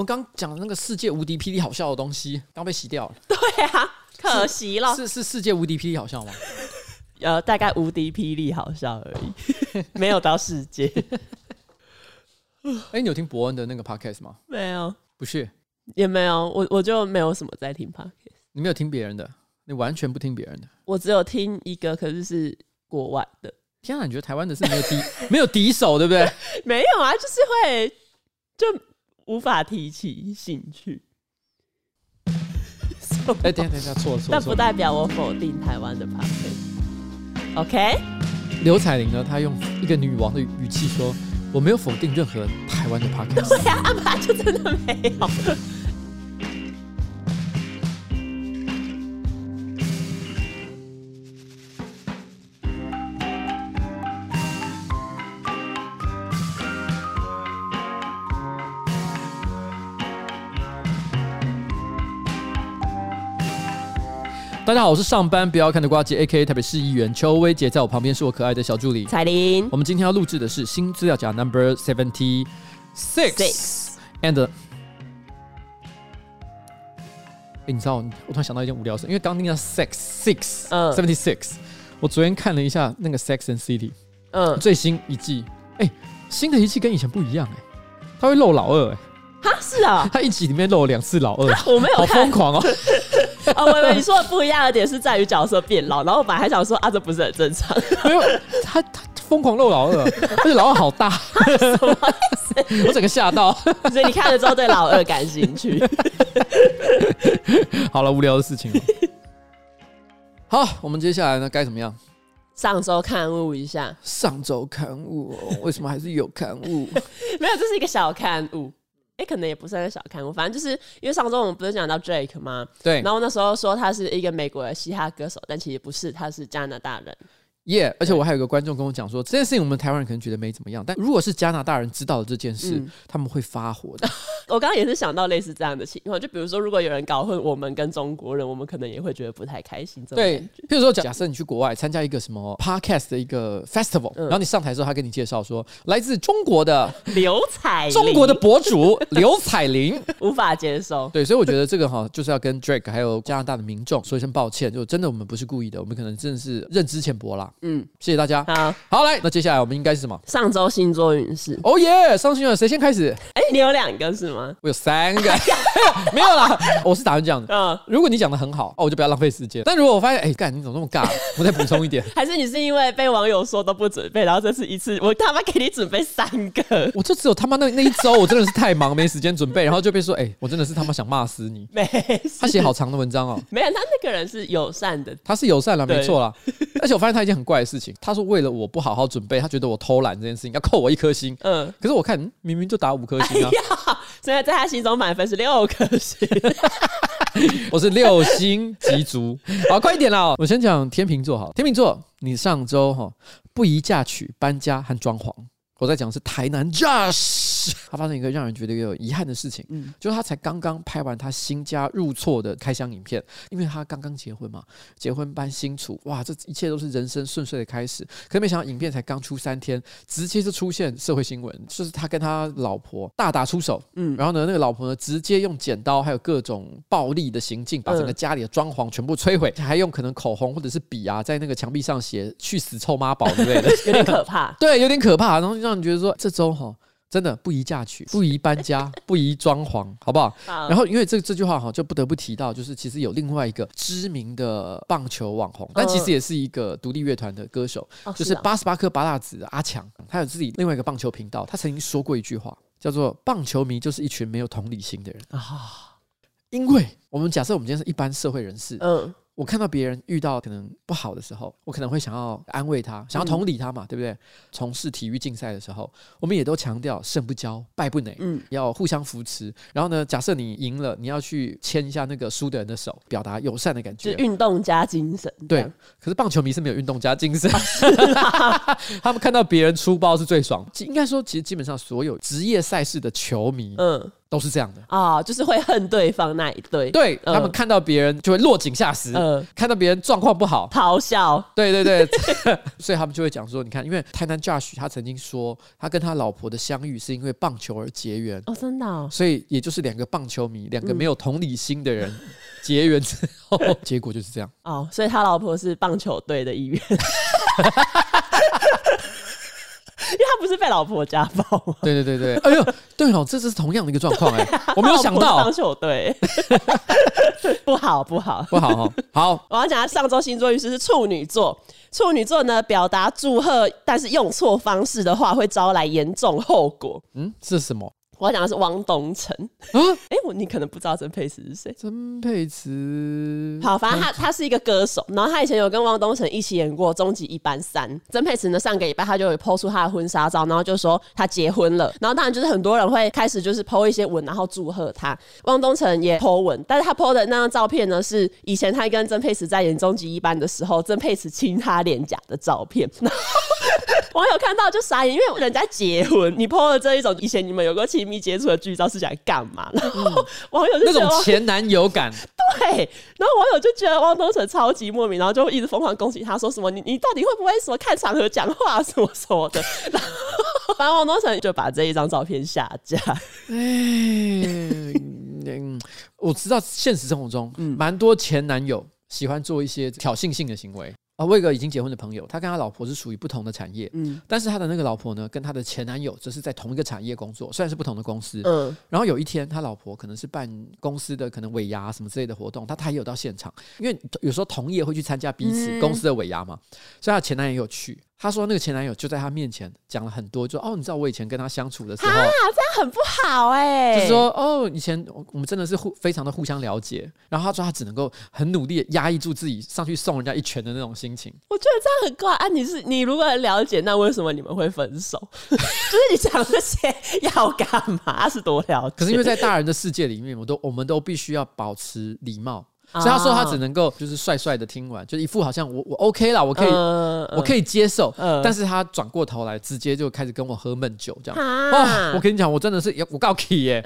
们刚讲的那个世界无敌霹雳好笑的东西，刚被洗掉了。对啊，可惜了。是是，是世界无敌霹雳好笑吗？呃，大概无敌霹雳好笑而已，没有到世界。哎、欸，你有听伯恩的那个 podcast 吗？没有，不是，也没有。我我就没有什么在听 podcast。你没有听别人的，你完全不听别人的。我只有听一个，可是是国外的。天啊，你觉得台湾的是没有敌没有敌手，对不对？没有啊，就是会就无法提起兴趣。哎、欸，等一下，等一下，错了错了。但不代表我否定台湾的 podcast。OK，刘彩玲呢？她用一个女王的语气说。我没有否定任何台湾的 podcast。对呀、啊，阿爸就真的没有。大家好，我是上班不要看的瓜吉，A.K.A 台北市议员邱威杰，在我旁边是我可爱的小助理。彩玲。我们今天要录制的是新资料夹 Number Seventy Six，and，哎，你知道，我突然想到一件无聊事，因为刚听到 Sex Six，嗯，Seventy Six，我昨天看了一下那个 Sex and City，嗯，最新一季，哎、欸，新的一季跟以前不一样、欸，哎，他会露老二、欸，哎，哈，是啊，他一集里面露了两次老二，我没有，好疯狂哦。哦，我以为你说的不一样的点是在于角色变老，然后我本来还想说啊，这不是很正常？没有，他他疯狂露老二，而且老二好大，什么意思？我整个吓到，所以你看了之后对老二感兴趣。好了，无聊的事情。好，我们接下来呢该怎么样？上周刊物一下。上周刊物，为什么还是有刊物？没有，这是一个小刊物。哎、欸，可能也不算是小看我，反正就是因为上周我们不是讲到 Drake 吗？对。然后那时候说他是一个美国的嘻哈歌手，但其实不是，他是加拿大人。耶！而且我还有个观众跟我讲说，这件事情我们台湾人可能觉得没怎么样，但如果是加拿大人知道了这件事，嗯、他们会发火的。我刚刚也是想到类似这样的情况，就比如说，如果有人搞混我们跟中国人，我们可能也会觉得不太开心。对，譬如说，假设你去国外参加一个什么 podcast 的一个 festival，、嗯、然后你上台之后，他跟你介绍说，来自中国的 刘彩玲，中国的博主刘彩玲，无法接受。对，所以我觉得这个哈，就是要跟 Drake 还有加拿大的民众说一声抱歉，就真的我们不是故意的，我们可能真的是认知浅薄啦。嗯，谢谢大家。好，好来，那接下来我们应该是什么？上周星座运势。哦耶，上星座谁先开始？哎、欸，你有两个是吗？我有三个。没有啦，我是打算这样的。嗯，如果你讲的很好，哦，我就不要浪费时间。但如果我发现，哎，干，你怎么那么尬？我再补充一点。还是你是因为被网友说都不准备，然后这次一次我他妈给你准备三个？我就只有他妈那那一周，我真的是太忙，没时间准备，然后就被说，哎，我真的是他妈想骂死你。没，他写好长的文章哦。没有，他那个人是友善的，他是友善了，没错啦。而且我发现他已经很怪的事情，他说为了我不好好准备，他觉得我偷懒这件事情要扣我一颗星。嗯，可是我看明明就打五颗星啊。所以在他心中满分是六颗星，我是六星级足。好，快一点啦！我先讲天秤座好，天秤座，你上周哈不宜嫁娶、搬家和装潢。我在讲是台南 Josh，他发生一个让人觉得有遗憾的事情，嗯，就是他才刚刚拍完他新家入厝的开箱影片，因为他刚刚结婚嘛，结婚搬新厝，哇，这一切都是人生顺遂的开始。可是没想到影片才刚出三天，直接就出现社会新闻，就是他跟他老婆大打出手，嗯，然后呢，那个老婆呢直接用剪刀还有各种暴力的行径，把整个家里的装潢全部摧毁，还用可能口红或者是笔啊，在那个墙壁上写“去死臭妈宝”之类的，有点可怕，对，有点可怕，然后就让。让你觉得说这周哈真的不宜嫁娶，不宜搬家，不宜装潢，好不好？好。然后因为这这句话哈，就不得不提到，就是其实有另外一个知名的棒球网红，但其实也是一个独立乐团的歌手，就是八十八颗芭乐籽的阿强，他有自己另外一个棒球频道，他曾经说过一句话，叫做“棒球迷就是一群没有同理心的人啊”，因为我们假设我们今天是一般社会人士，嗯。我看到别人遇到可能不好的时候，我可能会想要安慰他，想要同理他嘛，嗯、对不对？从事体育竞赛的时候，我们也都强调胜不骄，败不馁，嗯，要互相扶持。然后呢，假设你赢了，你要去牵一下那个输的人的手，表达友善的感觉，就运动加精神。对，可是棒球迷是没有运动加精神，他们看到别人出包是最爽。应该说，其实基本上所有职业赛事的球迷，嗯。都是这样的。啊、哦，就是会恨对方那一对，对、呃、他们看到别人就会落井下石，呃，看到别人状况不好。咆哮，对对对，所以他们就会讲说，你看，因为台南 Josh 他曾经说，他跟他老婆的相遇是因为棒球而结缘。哦，真的、哦，所以也就是两个棒球迷，两个没有同理心的人、嗯、结缘之后，结果就是这样。哦，所以他老婆是棒球队的一员。老婆家暴？对对对对，哎呦，对哦，这是同样的一个状况哎，我没有想到棒球队不好不好不好哈，好，我要讲他上周星座运势是处女座，处女座呢，表达祝贺，但是用错方式的话会招来严重后果。嗯，是什么？我要讲的是汪东城嗯！哎、欸，我你可能不知道曾沛慈是谁？曾沛慈，好，反正他他是一个歌手，然后他以前有跟汪东城一起演过《终极一班三》。曾沛慈呢，上个礼拜他就有 po 出他的婚纱照，然后就说他结婚了。然后当然就是很多人会开始就是 po 一些文，然后祝贺他。汪东城也 po 文，但是他 po 的那张照片呢，是以前他跟曾沛慈在演《终极一班》的时候，曾沛慈亲他脸颊的照片。然后 网友看到就傻眼，因为人家结婚，你 po 了这一种以前你们有过亲密接触的剧照是想干嘛？然后网友就那种前男友感，对。然后网友就觉得汪东城超级莫名，然后就一直疯狂攻击他，说什么你你到底会不会什么看场合讲话什么什么的。然后反正汪东城就把这一张照片下架。哎，我知道现实生活中，嗯，蛮多前男友喜欢做一些挑衅性的行为。啊，我有个已经结婚的朋友，他跟他老婆是属于不同的产业，嗯，但是他的那个老婆呢，跟他的前男友则是在同一个产业工作，虽然是不同的公司，嗯，然后有一天，他老婆可能是办公司的可能尾牙什么之类的活动，他他也有到现场，因为有时候同业会去参加彼此公司的尾牙嘛，所以他前男友也有去。他说那个前男友就在她面前讲了很多，就哦，你知道我以前跟他相处的时候，啊，这样很不好哎，就是说哦，以前我们真的是互非常的互相了解。然后他说他只能够很努力压抑住自己上去送人家一拳的那种心情。我觉得这样很怪啊！你是你如果很了解，那为什么你们会分手？就是你讲这些要干嘛？是多了解？可是因为在大人的世界里面，我都我们都必须要保持礼貌。所以他说他只能够就是帅帅的听完，就一副好像我我 OK 了，我可以、呃、我可以接受。呃、但是他转过头来，直接就开始跟我喝闷酒，这样。我跟你讲，我真的是我告气耶，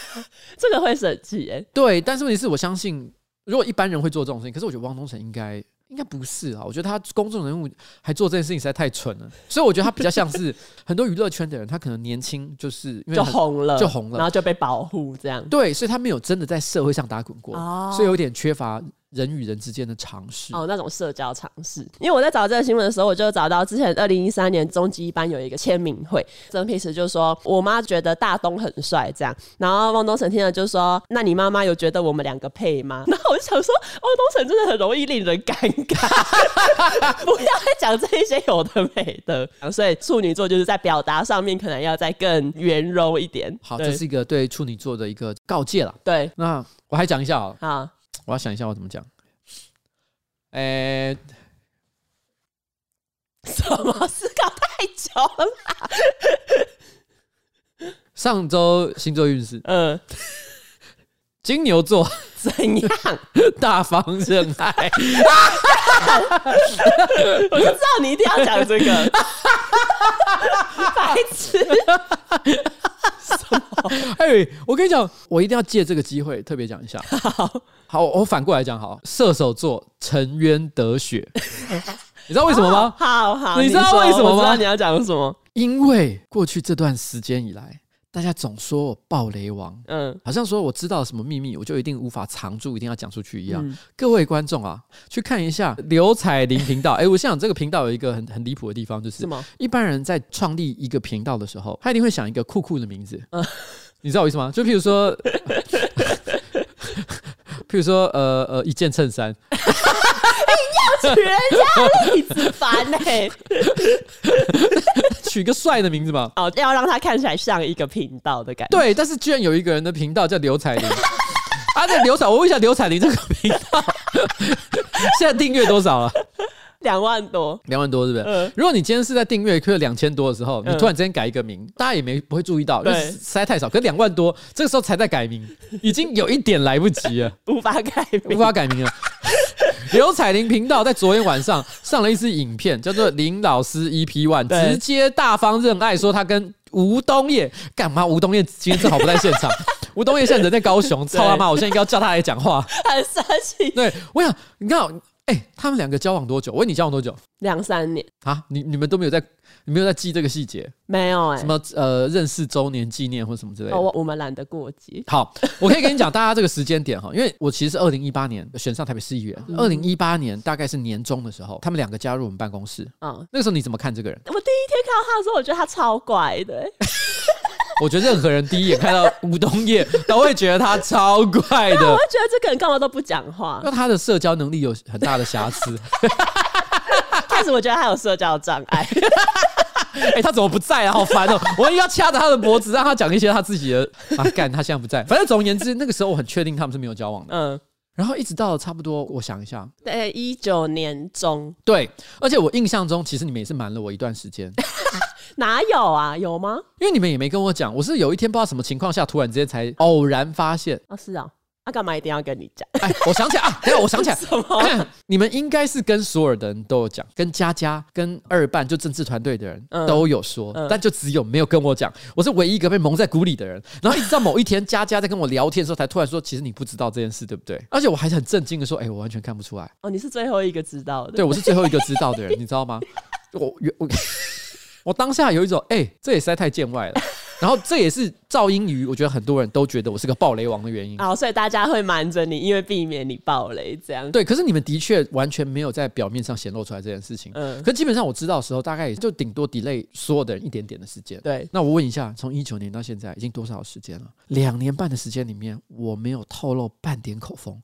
这个会生气耶。对，但是问题是我相信，如果一般人会做这种事情，可是我觉得汪东城应该。应该不是啊，我觉得他公众人物还做这件事情实在太蠢了，所以我觉得他比较像是 很多娱乐圈的人，他可能年轻就是因为就红了，就红了，然后就被保护这样。对，所以他没有真的在社会上打滚过，哦、所以有点缺乏。人与人之间的尝试哦，那种社交尝试。因为我在找这个新闻的时候，我就找到之前二零一三年终极一班有一个签名会，曾沛慈就说：“我妈觉得大东很帅。”这样，然后汪东城听了就说：“那你妈妈有觉得我们两个配吗？” 然后我就想说，汪东城真的很容易令人尴尬，不要再讲这一些有的没的。所以处女座就是在表达上面可能要再更圆柔一点。好，这是一个对处女座的一个告诫了。对，那我还讲一下啊。好。我要想一下我怎么讲。哎、欸，什么思考太久了？上周星座运势，嗯，金牛座怎样？大方认爱。我就知道你一定要讲这个，白痴。哎、欸，我跟你讲，我一定要借这个机会特别讲一下。好，好，我反过来讲，好，射手座沉冤得雪，你知道为什么吗？好好，你知道为什么吗？你要讲什么？因为过去这段时间以来。大家总说我暴雷王，嗯，好像说我知道什么秘密，我就一定无法藏住，一定要讲出去一样。嗯、各位观众啊，去看一下刘彩玲频道。哎、欸，我想这个频道有一个很很离谱的地方，就是什么？一般人在创立一个频道的时候，他一定会想一个酷酷的名字。嗯，你知道我意思吗？就譬如说，譬如说，呃呃，一件衬衫。要取人家例子凡呢、欸，取个帅的名字嘛？哦，要让他看起来像一个频道的感觉。对，但是居然有一个人的频道叫刘彩玲啊！那，刘彩，我问一下刘彩玲这个频道 现在订阅多少了？两万多，两万多是不是？嗯、如果你今天是在订阅可两千多的时候，你突然之间改一个名，嗯、大家也没不会注意到，因为实在太少。可是两万多，这个时候才在改名，已经有一点来不及了，无法改名，无法改名了。刘彩玲频道在昨天晚上上了一支影片，叫做《林老师 EP One》，直接大方认爱，说他跟吴东叶干嘛？吴东叶今天正好不在现场。吴东业现在人在高雄，操他妈！我现在应该要叫他来讲话，很生气。对，我想你看，哎、欸，他们两个交往多久？我问你交往多久？两三年啊？你你们都没有在，你没有在记这个细节？没有哎、欸。什么呃，认识周年纪念或什么之类的？哦、我我们懒得过节。好，我可以跟你讲，大家这个时间点哈，因为我其实是二零一八年选上台北市议员，二零一八年大概是年中的时候，他们两个加入我们办公室。嗯，那个时候你怎么看这个人？我第一天看到他的时候，我觉得他超乖的、欸。我觉得任何人第一眼看到吴东业都会觉得他超怪的。我会觉得这个人干嘛都不讲话？那他的社交能力有很大的瑕疵。开始我觉得他有社交障碍。哎、欸，他怎么不在啊？好烦哦！我应该掐着他的脖子，让他讲一些他自己的。啊，干，他现在不在。反正总而言之，那个时候我很确定他们是没有交往的。嗯。然后一直到差不多，我想一下，对，一九年中。对，而且我印象中，其实你们也是瞒了我一段时间。哪有啊？有吗？因为你们也没跟我讲，我是有一天不知道什么情况下，突然之间才偶然发现。啊，是啊，那干嘛一定要跟你讲？哎，我想起来啊，等下我想起来，什么？你们应该是跟所有的人都有讲，跟佳佳、跟二办就政治团队的人都有说，但就只有没有跟我讲。我是唯一一个被蒙在鼓里的人。然后一直到某一天，佳佳在跟我聊天的时候，才突然说：“其实你不知道这件事，对不对？”而且我还是很震惊的说：“哎，我完全看不出来。”哦，你是最后一个知道的。对，我是最后一个知道的人，你知道吗？我 我。我当下有一种，哎、欸，这也实在太见外了。然后这也是噪音鱼，我觉得很多人都觉得我是个暴雷王的原因。哦，所以大家会瞒着你，因为避免你暴雷这样。对，可是你们的确完全没有在表面上显露出来这件事情。嗯，可基本上我知道的时候，大概也就顶多 delay 所有的人一点点的时间。对，那我问一下，从一九年到现在已经多少时间了？两年半的时间里面，我没有透露半点口风。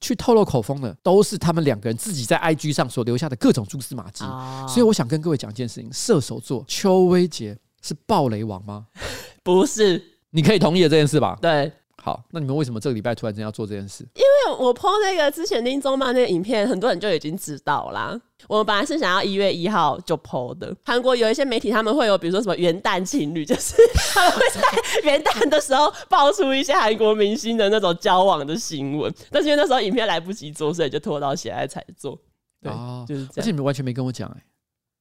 去透露口风的都是他们两个人自己在 IG 上所留下的各种蛛丝马迹，哦、所以我想跟各位讲一件事情：射手座邱威杰是暴雷王吗？不是，你可以同意的这件事吧？对。好，那你们为什么这个礼拜突然间要做这件事？因为我 po 那个之前丁中曼那个影片，很多人就已经知道啦。我们本来是想要一月一号就 po 的。韩国有一些媒体他们会有，比如说什么元旦情侣，就是他们会在元旦的时候爆出一些韩国明星的那种交往的新闻。但是因为那时候影片来不及做，所以就拖到现在才做。对，哦、就是这样。而且你们完全没跟我讲哎、欸。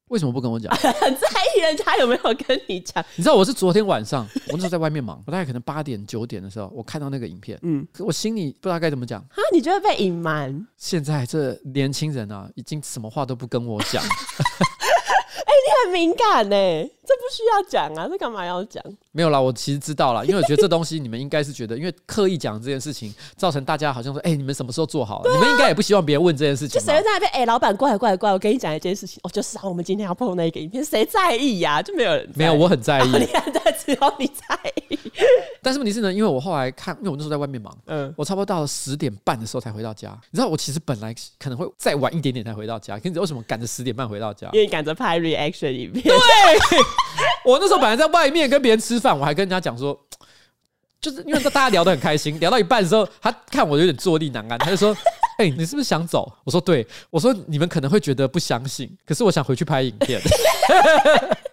为什么不跟我讲？很在意人家有没有跟你讲。你知道我是昨天晚上，我那时候在外面忙，我大概可能八点九点的时候，我看到那个影片，嗯，我心里不知道该怎么讲。啊，你觉得被隐瞒？现在这年轻人啊，已经什么话都不跟我讲。哎、欸，你很敏感呢、欸。这不需要讲啊，这干嘛要讲？没有啦，我其实知道啦，因为我觉得这东西你们应该是觉得，因为刻意讲这件事情，造成大家好像说，哎、欸，你们什么时候做好你们应该也不希望别人问这件事情。就谁在那边？哎、欸，老板，过来过来过来，我跟你讲一件事情。哦，就是啊，我们今天要 PO 那个影片，谁在意呀、啊？就没有人。没有，我很在意。哦、你很在，只有你在意。但是问题是呢，因为我后来看，因为我那时候在外面忙，嗯，我差不多到了十点半的时候才回到家。你知道，我其实本来可能会再晚一点点才回到家，可是为什么赶着十点半回到家？因为你赶着拍 reaction 影片。对，我那时候。本来在外面跟别人吃饭，我还跟人家讲说，就是因为大家聊得很开心，聊到一半的时候，他看我有点坐立难安，他就说：“哎、欸，你是不是想走？”我说：“对。”我说：“你们可能会觉得不相信，可是我想回去拍影片。”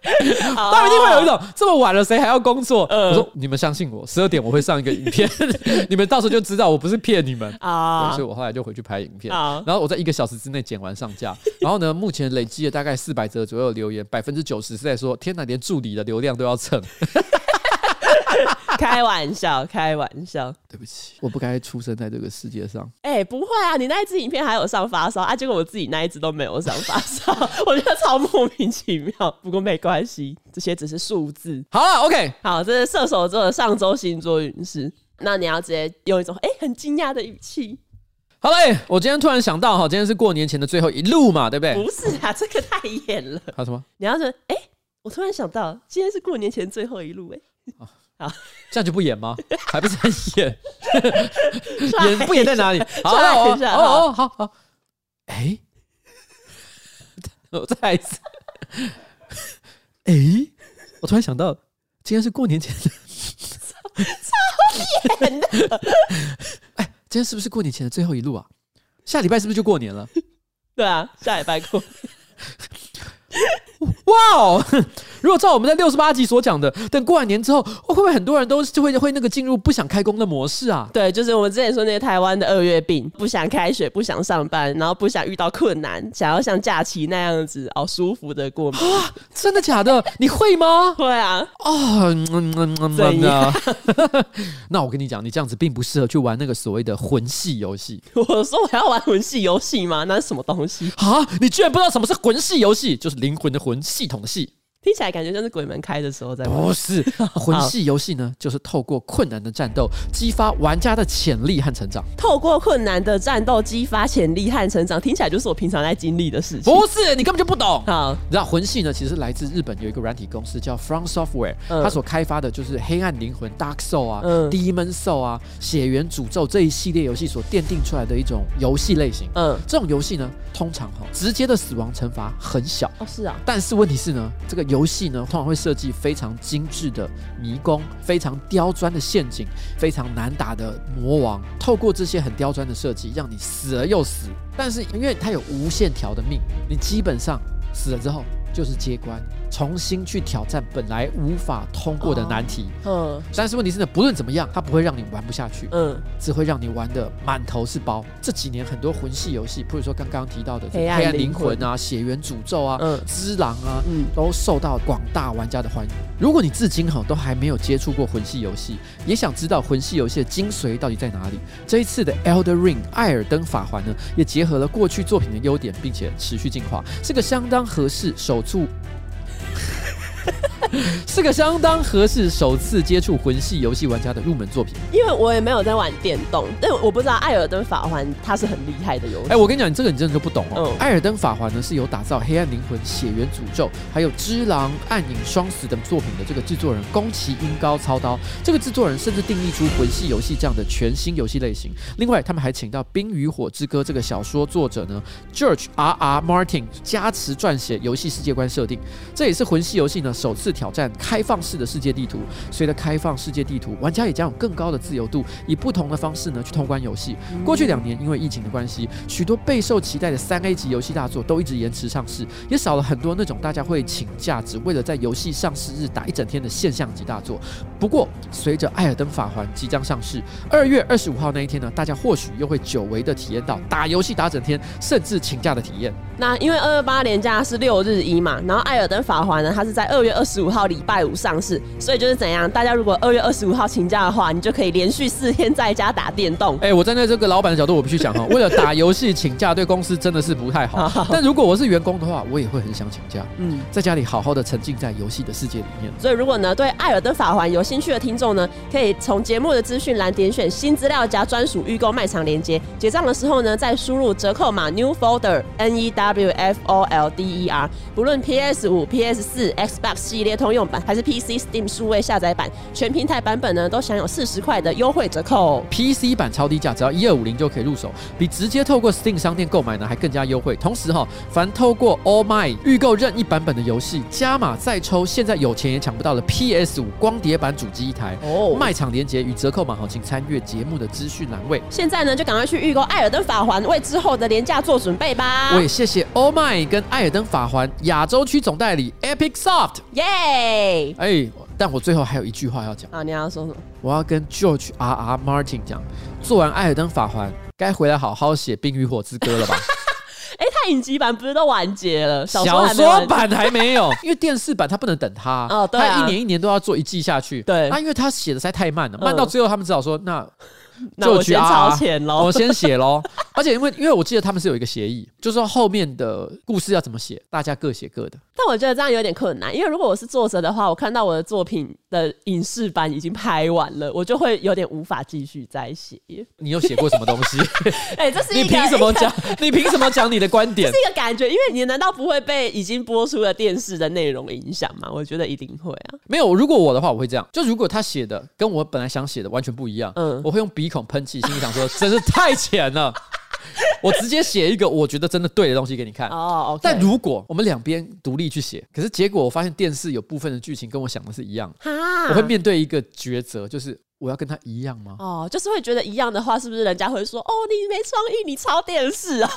他们一定会有一种这么晚了，谁还要工作？我说：“你们相信我，十二点我会上一个影片，你们到时候就知道我不是骗你们啊。”所以，我后来就回去拍影片，然后我在一个小时之内剪完上架。然后呢，目前累积了大概四百则左右留言，百分之九十是在说：“天哪，连助理的流量都要蹭。” 开玩笑，开玩笑。对不起，我不该出生在这个世界上。哎、欸，不会啊，你那一支影片还有上发烧啊，结果我自己那一支都没有上发烧，我觉得超莫名其妙。不过没关系，这些只是数字。好了，OK，好，这是射手座的上周星座运势。那你要直接用一种哎、欸、很惊讶的语气。好嘞，我今天突然想到哈，今天是过年前的最后一路嘛，对不对？不是啊，这个太演了。还有什么？你要说哎、欸，我突然想到，今天是过年前最后一路哎、欸。好，这样就不演吗？还不是很演？演不演在哪里？好，哦哦，好好。哎，我再来一次。哎，我突然想到，今天是过年前的，超演的。哎，今天是不是过年前的最后一路啊？下礼拜是不是就过年了？对啊，下礼拜过。哇哦！如果照我们在六十八集所讲的，等过完年之后，会不会很多人都就会会那个进入不想开工的模式啊？对，就是我们之前说那些台湾的二月病，不想开学，不想上班，然后不想遇到困难，想要像假期那样子哦，舒服的过年。啊，真的假的？你会吗？会啊。哦，嗯嗯嗯嗯，真的。那我跟你讲，你这样子并不适合去玩那个所谓的魂系游戏。我说我要玩魂系游戏吗？那是什么东西啊？你居然不知道什么是魂系游戏？就是灵魂的魂，系统的系。听起来感觉像是鬼门开的时候在玩。不是，魂系游戏呢，就是透过困难的战斗，激发玩家的潜力和成长。透过困难的战斗，激发潜力和成长，听起来就是我平常在经历的事情。不是，你根本就不懂。好，你知道魂系呢，其实来自日本有一个软体公司叫 From Software，它、嗯、所开发的就是《黑暗灵魂》Dark Soul 啊，嗯《Demon Soul》啊，《血缘诅咒》这一系列游戏所奠定出来的一种游戏类型。嗯，这种游戏呢，通常哈，直接的死亡惩罚很小。哦，是啊。但是问题是呢，这个游戏呢，通常会设计非常精致的迷宫，非常刁钻的陷阱，非常难打的魔王。透过这些很刁钻的设计，让你死了又死。但是因为它有无限条的命，你基本上死了之后就是接关。重新去挑战本来无法通过的难题，嗯，但是问题是呢，不论怎么样，它不会让你玩不下去，嗯，只会让你玩的满头是包。这几年很多魂系游戏，比如说刚刚提到的《黑暗灵魂》啊，《血缘诅咒》啊，嗯，《之狼》啊，嗯，都受到广大玩家的欢迎。如果你至今哈都还没有接触过魂系游戏，也想知道魂系游戏的精髓到底在哪里，这一次的《Elder Ring》艾尔登法环呢，也结合了过去作品的优点，并且持续进化，是个相当合适手触。是个相当合适首次接触魂系游戏玩家的入门作品。因为我也没有在玩电动，但我不知道《艾尔登法环》它是很厉害的游戏。哎，我跟你讲，你这个你真的就不懂哦。嗯、艾尔登法环呢是由打造《黑暗灵魂》《血缘诅咒》还有《之狼》《暗影双死》等作品的这个制作人宫崎英高操刀。这个制作人甚至定义出魂系游戏这样的全新游戏类型。另外，他们还请到《冰与火之歌》这个小说作者呢，George R R Martin 加持撰写游戏世界观设定。这也是魂系游戏呢首次挑战开放式的世界地图，随着开放世界地图，玩家也将有更高的自由度，以不同的方式呢去通关游戏。过去两年因为疫情的关系，许多备受期待的三 A 级游戏大作都一直延迟上市，也少了很多那种大家会请假只为了在游戏上市日打一整天的现象级大作。不过，随着《艾尔登法环》即将上市，二月二十五号那一天呢，大家或许又会久违的体验到打游戏打整天，甚至请假的体验。那因为二二八连假是六日一嘛，然后《艾尔登法环》呢，它是在二月二十五号礼拜五上市，所以就是怎样？大家如果二月二十五号请假的话，你就可以连续四天在家打电动。哎、欸，我站在这个老板的角度，我必须讲哈，为了打游戏请假，对公司真的是不太好。但如果我是员工的话，我也会很想请假，嗯，在家里好好的沉浸在游戏的世界里面。所以，如果呢对《艾尔登法环》有兴趣的听众呢，可以从节目的资讯栏点选新资料夹专属预购卖场链接，结账的时候呢，再输入折扣码 New Folder N E W F O L D E R。不论 PS 五、PS 四、Xbox 系列通用版还是 PC Steam 数位下载版，全平台版本呢都享有四十块的优惠折扣。PC 版超低价，只要一二五零就可以入手，比直接透过 Steam 商店购买呢还更加优惠。同时哈，凡透过 All My 预购任意版本的游戏，加码再抽现在有钱也抢不到的 PS 五光碟版主机一台。哦，卖场连接与折扣码好，请参阅节目的资讯栏位。现在呢就赶快去预购《艾尔登法环》，为之后的廉价做准备吧。我也谢谢 All My 跟《艾尔登法环》亚洲区总代理 Epic Soft，耶！哎，但我最后还有一句话要讲啊！你要说什么？我要跟 George R R Martin 讲，做完《艾尔登法环》，该回来好好写《冰与火之歌》了吧？哎，他影集版不是都完结了？小说，版还没有，因为电视版他不能等他哦，对啊，他一年一年都要做一季下去。对，那因为他写的实在太慢了，慢到最后他们只好说那。那我先超前喽，我先写喽。而且因为因为我记得他们是有一个协议，就是说后面的故事要怎么写，大家各写各的。但我觉得这样有点困难，因为如果我是作者的话，我看到我的作品的影视版已经拍完了，我就会有点无法继续再写。你有写过什么东西？哎、欸，这是你凭什么讲？你凭什么讲你的观点？是一个感觉，因为你难道不会被已经播出的电视的内容影响吗？我觉得一定会啊。没有，如果我的话，我会这样。就如果他写的跟我本来想写的完全不一样，嗯，我会用鼻孔喷气，心里想说。真是太浅了。我直接写一个我觉得真的对的东西给你看哦。Oh. 但如果我们两边独立去写，可是结果我发现电视有部分的剧情跟我想的是一样，我会面对一个抉择，就是。我要跟他一样吗？哦，就是会觉得一样的话，是不是人家会说哦，你没创意，你抄电视啊？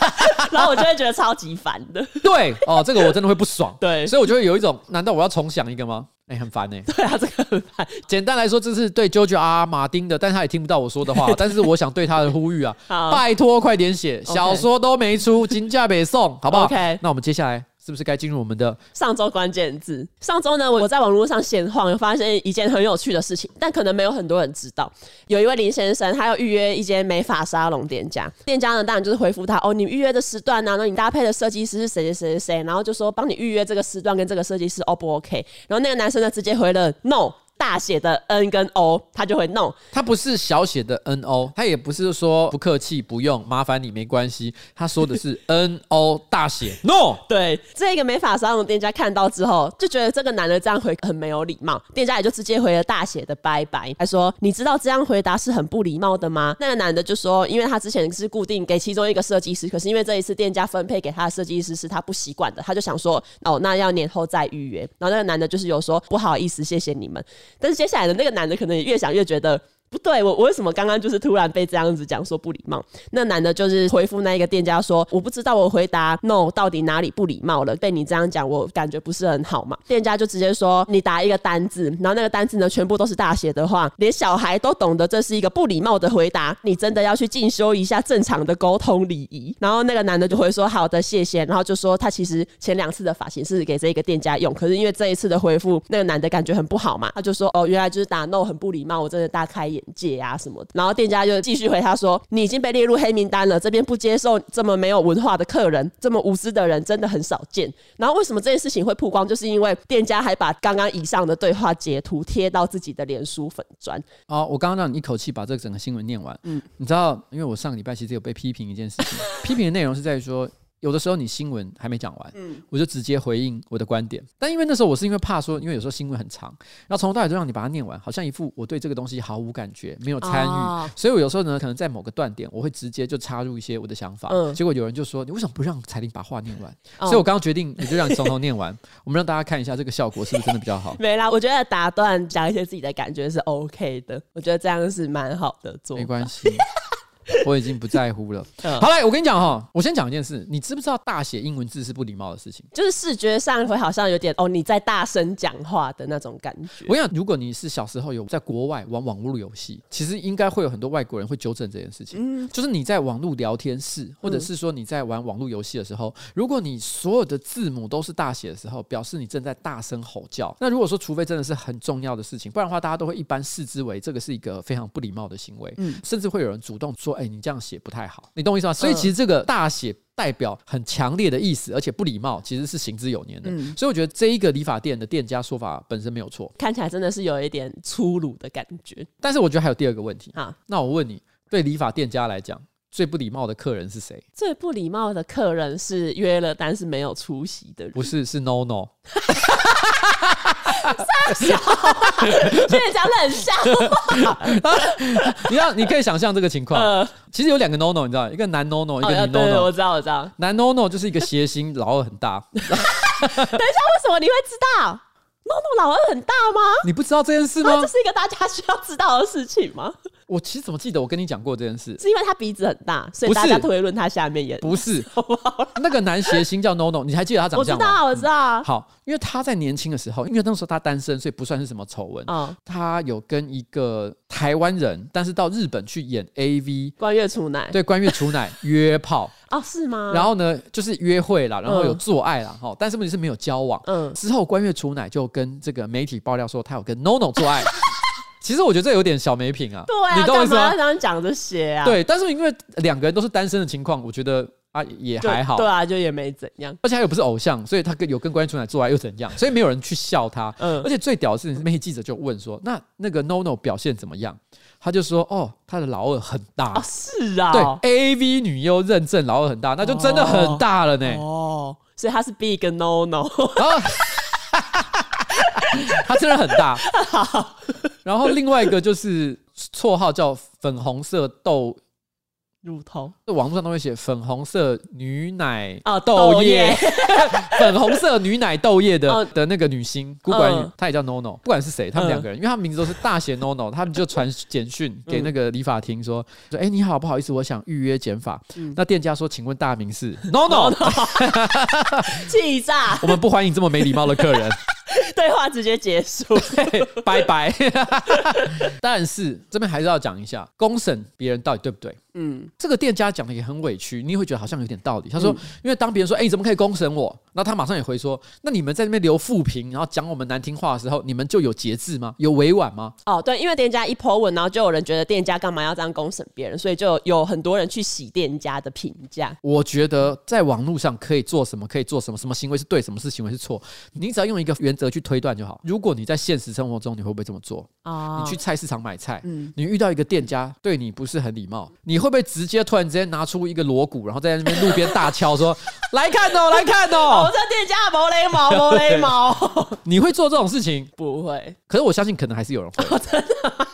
然后我就会觉得超级烦的。对哦，这个我真的会不爽。对，所以我就会有一种，难道我要重想一个吗？哎、欸，很烦哎、欸。对啊，这个很烦。简单来说，这是对 JoJo 啊马丁的，但他也听不到我说的话。但是我想对他的呼吁啊，拜托快点写，小说都没出，金价北送，好不好？OK，那我们接下来。是不是该进入我们的上周关键字？上周呢，我在网络上闲晃，发现一件很有趣的事情，但可能没有很多人知道。有一位林先生，他要预约一间美发沙龙店家，店家呢当然就是回复他哦，你预约的时段呢、啊，那你搭配的设计师是谁谁谁谁，然后就说帮你预约这个时段跟这个设计师 O 不 OK？然后那个男生呢直接回了 No。大写的 N 跟 O，他就会弄。他不是小写的 N O，他也不是说不客气不用，麻烦你没关系。他说的是 N O 大写 No。对，这个美发沙龙店家看到之后，就觉得这个男的这样回很没有礼貌，店家也就直接回了大写的拜拜，还说你知道这样回答是很不礼貌的吗？那个男的就说，因为他之前是固定给其中一个设计师，可是因为这一次店家分配给他的设计师是他不习惯的，他就想说哦，那要年后再预约。然后那个男的就是有说不好意思，谢谢你们。但是接下来的那个男的可能也越想越觉得。不对，我我为什么刚刚就是突然被这样子讲说不礼貌？那男的就是回复那一个店家说，我不知道我回答 no 到底哪里不礼貌了，被你这样讲，我感觉不是很好嘛。店家就直接说，你打一个单字，然后那个单字呢全部都是大写的话，连小孩都懂得这是一个不礼貌的回答，你真的要去进修一下正常的沟通礼仪。然后那个男的就会说好的谢谢，然后就说他其实前两次的发型是给这一个店家用，可是因为这一次的回复，那个男的感觉很不好嘛，他就说哦原来就是打 no 很不礼貌，我真的大开眼。解啊什么的，然后店家就继续回他说：“你已经被列入黑名单了，这边不接受这么没有文化的客人，这么无知的人真的很少见。”然后为什么这件事情会曝光？就是因为店家还把刚刚以上的对话截图贴到自己的脸书粉砖。哦，我刚刚让你一口气把这个整个新闻念完。嗯，你知道，因为我上个礼拜其实有被批评一件事情，批评的内容是在于说。有的时候你新闻还没讲完，嗯，我就直接回应我的观点。但因为那时候我是因为怕说，因为有时候新闻很长，然后从头到尾都让你把它念完，好像一副我对这个东西毫无感觉，没有参与。哦、所以我有时候呢，可能在某个断点，我会直接就插入一些我的想法。嗯、结果有人就说：“你为什么不让彩玲把话念完？”哦、所以我刚刚决定，我就让你从头念完，我们让大家看一下这个效果是不是真的比较好。没啦，我觉得打断讲一些自己的感觉是 OK 的，我觉得这样是蛮好的做法。没关系。我已经不在乎了。好来，我跟你讲哈，我先讲一件事，你知不知道大写英文字是不礼貌的事情？就是视觉上会好像有点哦，你在大声讲话的那种感觉。我跟你讲，如果你是小时候有在国外玩网络游戏，其实应该会有很多外国人会纠正这件事情。嗯，就是你在网络聊天室，或者是说你在玩网络游戏的时候，如果你所有的字母都是大写的时候，表示你正在大声吼叫。那如果说除非真的是很重要的事情，不然的话，大家都会一般视之为这个是一个非常不礼貌的行为。嗯，甚至会有人主动说：“哎，你这样写不太好。”你懂我意思吗？所以其实这个大写代表很强烈的意思，而且不礼貌，其实是行之有年的。嗯、所以我觉得这一个理发店的店家说法本身没有错，看起来真的是有一点粗鲁的感觉。但是我觉得还有第二个问题啊，那我问你，对理发店家来讲，最不礼貌的客人是谁？最不礼貌的客人是约了但是没有出席的人，不是，是 no no。三小，现在讲冷笑话。你要，你可以想象这个情况。呃、其实有两个 no no，你知道，一个男 no no，一个女 no no。对，我知道，我知道。男 no no 就是一个谐星，老二很大。等一下，为什么你会知道？no no 老二很大吗？你不知道这件事吗？这是一个大家需要知道的事情吗？我其实怎么记得我跟你讲过这件事？是因为他鼻子很大，所以大家推论他下面也不是。那个男谐星叫 NONO，你还记得他长相吗？我知道，我知道。好，因为他在年轻的时候，因为那时候他单身，所以不算是什么丑闻。他有跟一个台湾人，但是到日本去演 AV，关月楚乃。对，关月楚乃约炮 哦，是吗？然后呢，就是约会啦，然后有做爱啦，哈，但是问题是没有交往。嗯。之后关月楚奶就跟这个媒体爆料说，他有跟 NONO 做爱。其实我觉得这有点小没品啊，对啊，你懂我意思吗？刚刚讲这些啊，对，但是因为两个人都是单身的情况，我觉得啊也还好，对啊，就也没怎样，而且他又不是偶像，所以他跟有跟关出来做爱又怎样？所以没有人去笑他，嗯，而且最屌的是，媒体记者就问说，那那个 NONO 表现怎么样？他就说，哦，他的老二很大，哦、是啊，对，AV 女优认证老二很大，那就真的很大了呢，哦，哦，所以他是 Big NONO。他真的很大，然后另外一个就是绰号叫粉红色豆乳头，这网络上都会写粉红色女奶哦豆叶，粉红色女奶豆叶的、哦。的那个女星，孤管嗯。她也叫 NONO，不管是谁，他们两个人，因为他们名字都是大写 NONO，他们就传简讯给那个理发厅说说，哎、你好，不好意思，我想预约剪发。那店家说，请问大名是 NONO，气炸，我们不欢迎这么没礼貌的客人。对话直接结束。拜拜。但是这边还是要讲一下，公审别人到底对不对？嗯，这个店家讲的也很委屈，你也会觉得好像有点道理。他说，嗯因为当别人说，哎，你怎么可以公审我？那他马上也回说，那你们在那边留负评，然后讲我们难听话的时候，你们就有节制吗？有委婉吗？哦，对，因为店家一 po 文，然后就有人觉得店家干嘛要这样公审别人，所以就有很多人去洗店家的评价。我觉得在网络上可以做什么，可以做什么，什么行为是对，什么是行为是错，你只要用一个原则去推断就好。如果你在现实生活中，你会不会这么做？哦你去菜市场买菜，嗯你遇到一个店家对你不是很礼貌，你会不会直接突然之间拿出一个锣鼓，然后在那边路边大敲说：“来看哦，来看哦，我这店家毛雷毛毛雷毛，？” 你会做这种事情？不会可是我相信，可能还是有人会。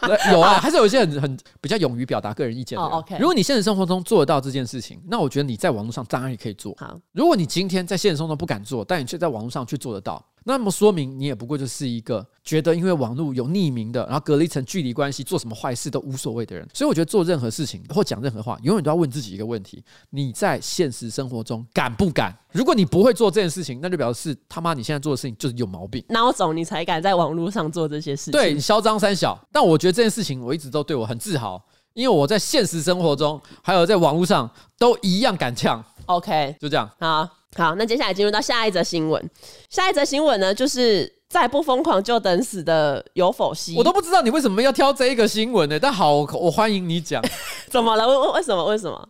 对有啊，还是有一些很很比较勇于表达个人意见的人。哦，OK 如果你现实生活中做得到这件事情，那我觉得你在网络上当然也可以做。好。如果你今天在现实生活中不敢做，但你却在网络上去做得到，那么说明你也不过就是一个觉得因为网络有匿名的，然后隔了一层距离关系，做什么坏事都无所谓的人。所以我觉得做任何事情或讲任何话，永远都要问自己一个问题：你在现实生活中敢不敢？如果你不会做这件事情，那就表示他妈你现在做的事情就是有毛病。孬种，你才敢在网络上做这些事情。对你嚣张三小，但我觉得这件事情我一直都对我很自豪，因为我在现实生活中还有在网络上都一样敢呛，，OK，就这样。好好，那接下来进入到下一则新闻。下一则新闻呢，就是再不疯狂就等死的有否西。我都不知道你为什么要挑这一个新闻呢？但好，我我欢迎你讲。怎么了？为为为什么？为什么？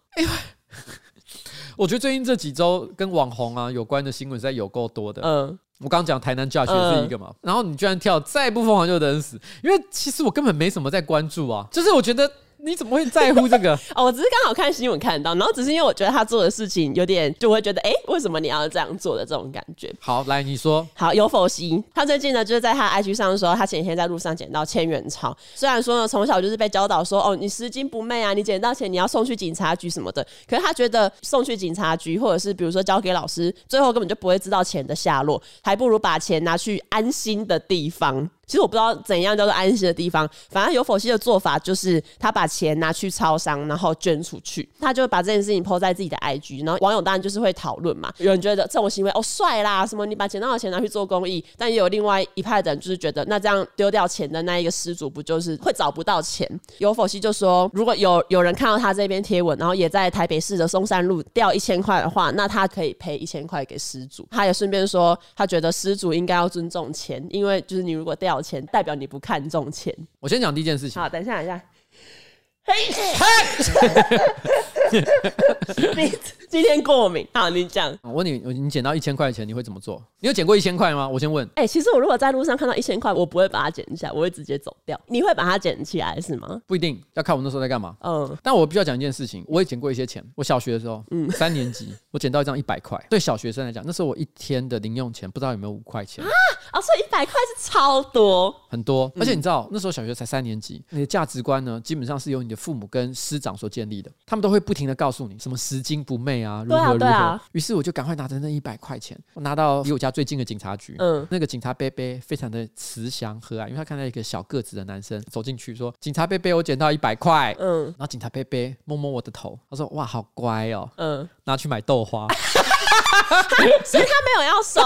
我觉得最近这几周跟网红啊有关的新闻实在有够多的。嗯，我刚刚讲台南 Judge 也是一个嘛，然后你居然跳再不疯狂就等死，因为其实我根本没什么在关注啊，就是我觉得。你怎么会在乎这个？哦，我只是刚好看新闻看到，然后只是因为我觉得他做的事情有点，就会觉得，哎、欸，为什么你要这样做的这种感觉。好，来你说。好，有否西，他最近呢就是在他 IG 上说，他前几天在路上捡到千元钞。虽然说呢，从小就是被教导说，哦，你拾金不昧啊，你捡到钱你要送去警察局什么的。可是他觉得送去警察局，或者是比如说交给老师，最后根本就不会知道钱的下落，还不如把钱拿去安心的地方。其实我不知道怎样叫做安心的地方，反正有否西的做法就是他把钱拿去超商，然后捐出去，他就把这件事情抛在自己的 IG，然后网友当然就是会讨论嘛，有人觉得这种行为哦帅啦，什么你把捡到的钱拿去做公益，但也有另外一派的人就是觉得那这样丢掉钱的那一个失主不就是会找不到钱？有否西就说，如果有有人看到他这边贴文，然后也在台北市的松山路掉一千块的话，那他可以赔一千块给失主。他也顺便说，他觉得失主应该要尊重钱，因为就是你如果掉钱，代表你不看重钱。我先讲第一件事情。好，等一下，等一下。嘿，你今天过敏？好，你讲。我问你，你捡到一千块钱，你会怎么做？你有捡过一千块吗？我先问。哎、欸，其实我如果在路上看到一千块，我不会把它捡起来，我会直接走掉。你会把它捡起来是吗？不一定，要看我那时候在干嘛。嗯，但我必须要讲一件事情，我也捡过一些钱。我小学的时候，嗯，三年级，我捡到一张一百块。对小学生来讲，那时候我一天的零用钱不知道有没有五块钱啊？哦，所以一百块是超多，很多。而且你知道，那时候小学才三年级，你的价值观呢，基本上是由你的父母跟师长所建立的。他们都会不停的告诉你什么拾金不昧啊，如何如何。对啊，啊。于是我就赶快拿着那一百块钱，我拿到离我家最近的警察局。嗯，那个警察贝贝非常的慈祥和蔼，因为他看到一个小个子的男生走进去，说：“警察贝贝，我捡到一百块。”嗯，然后警察贝贝摸摸我的头，他说：“哇，好乖哦。”嗯，拿去买豆花。所以他没有要收，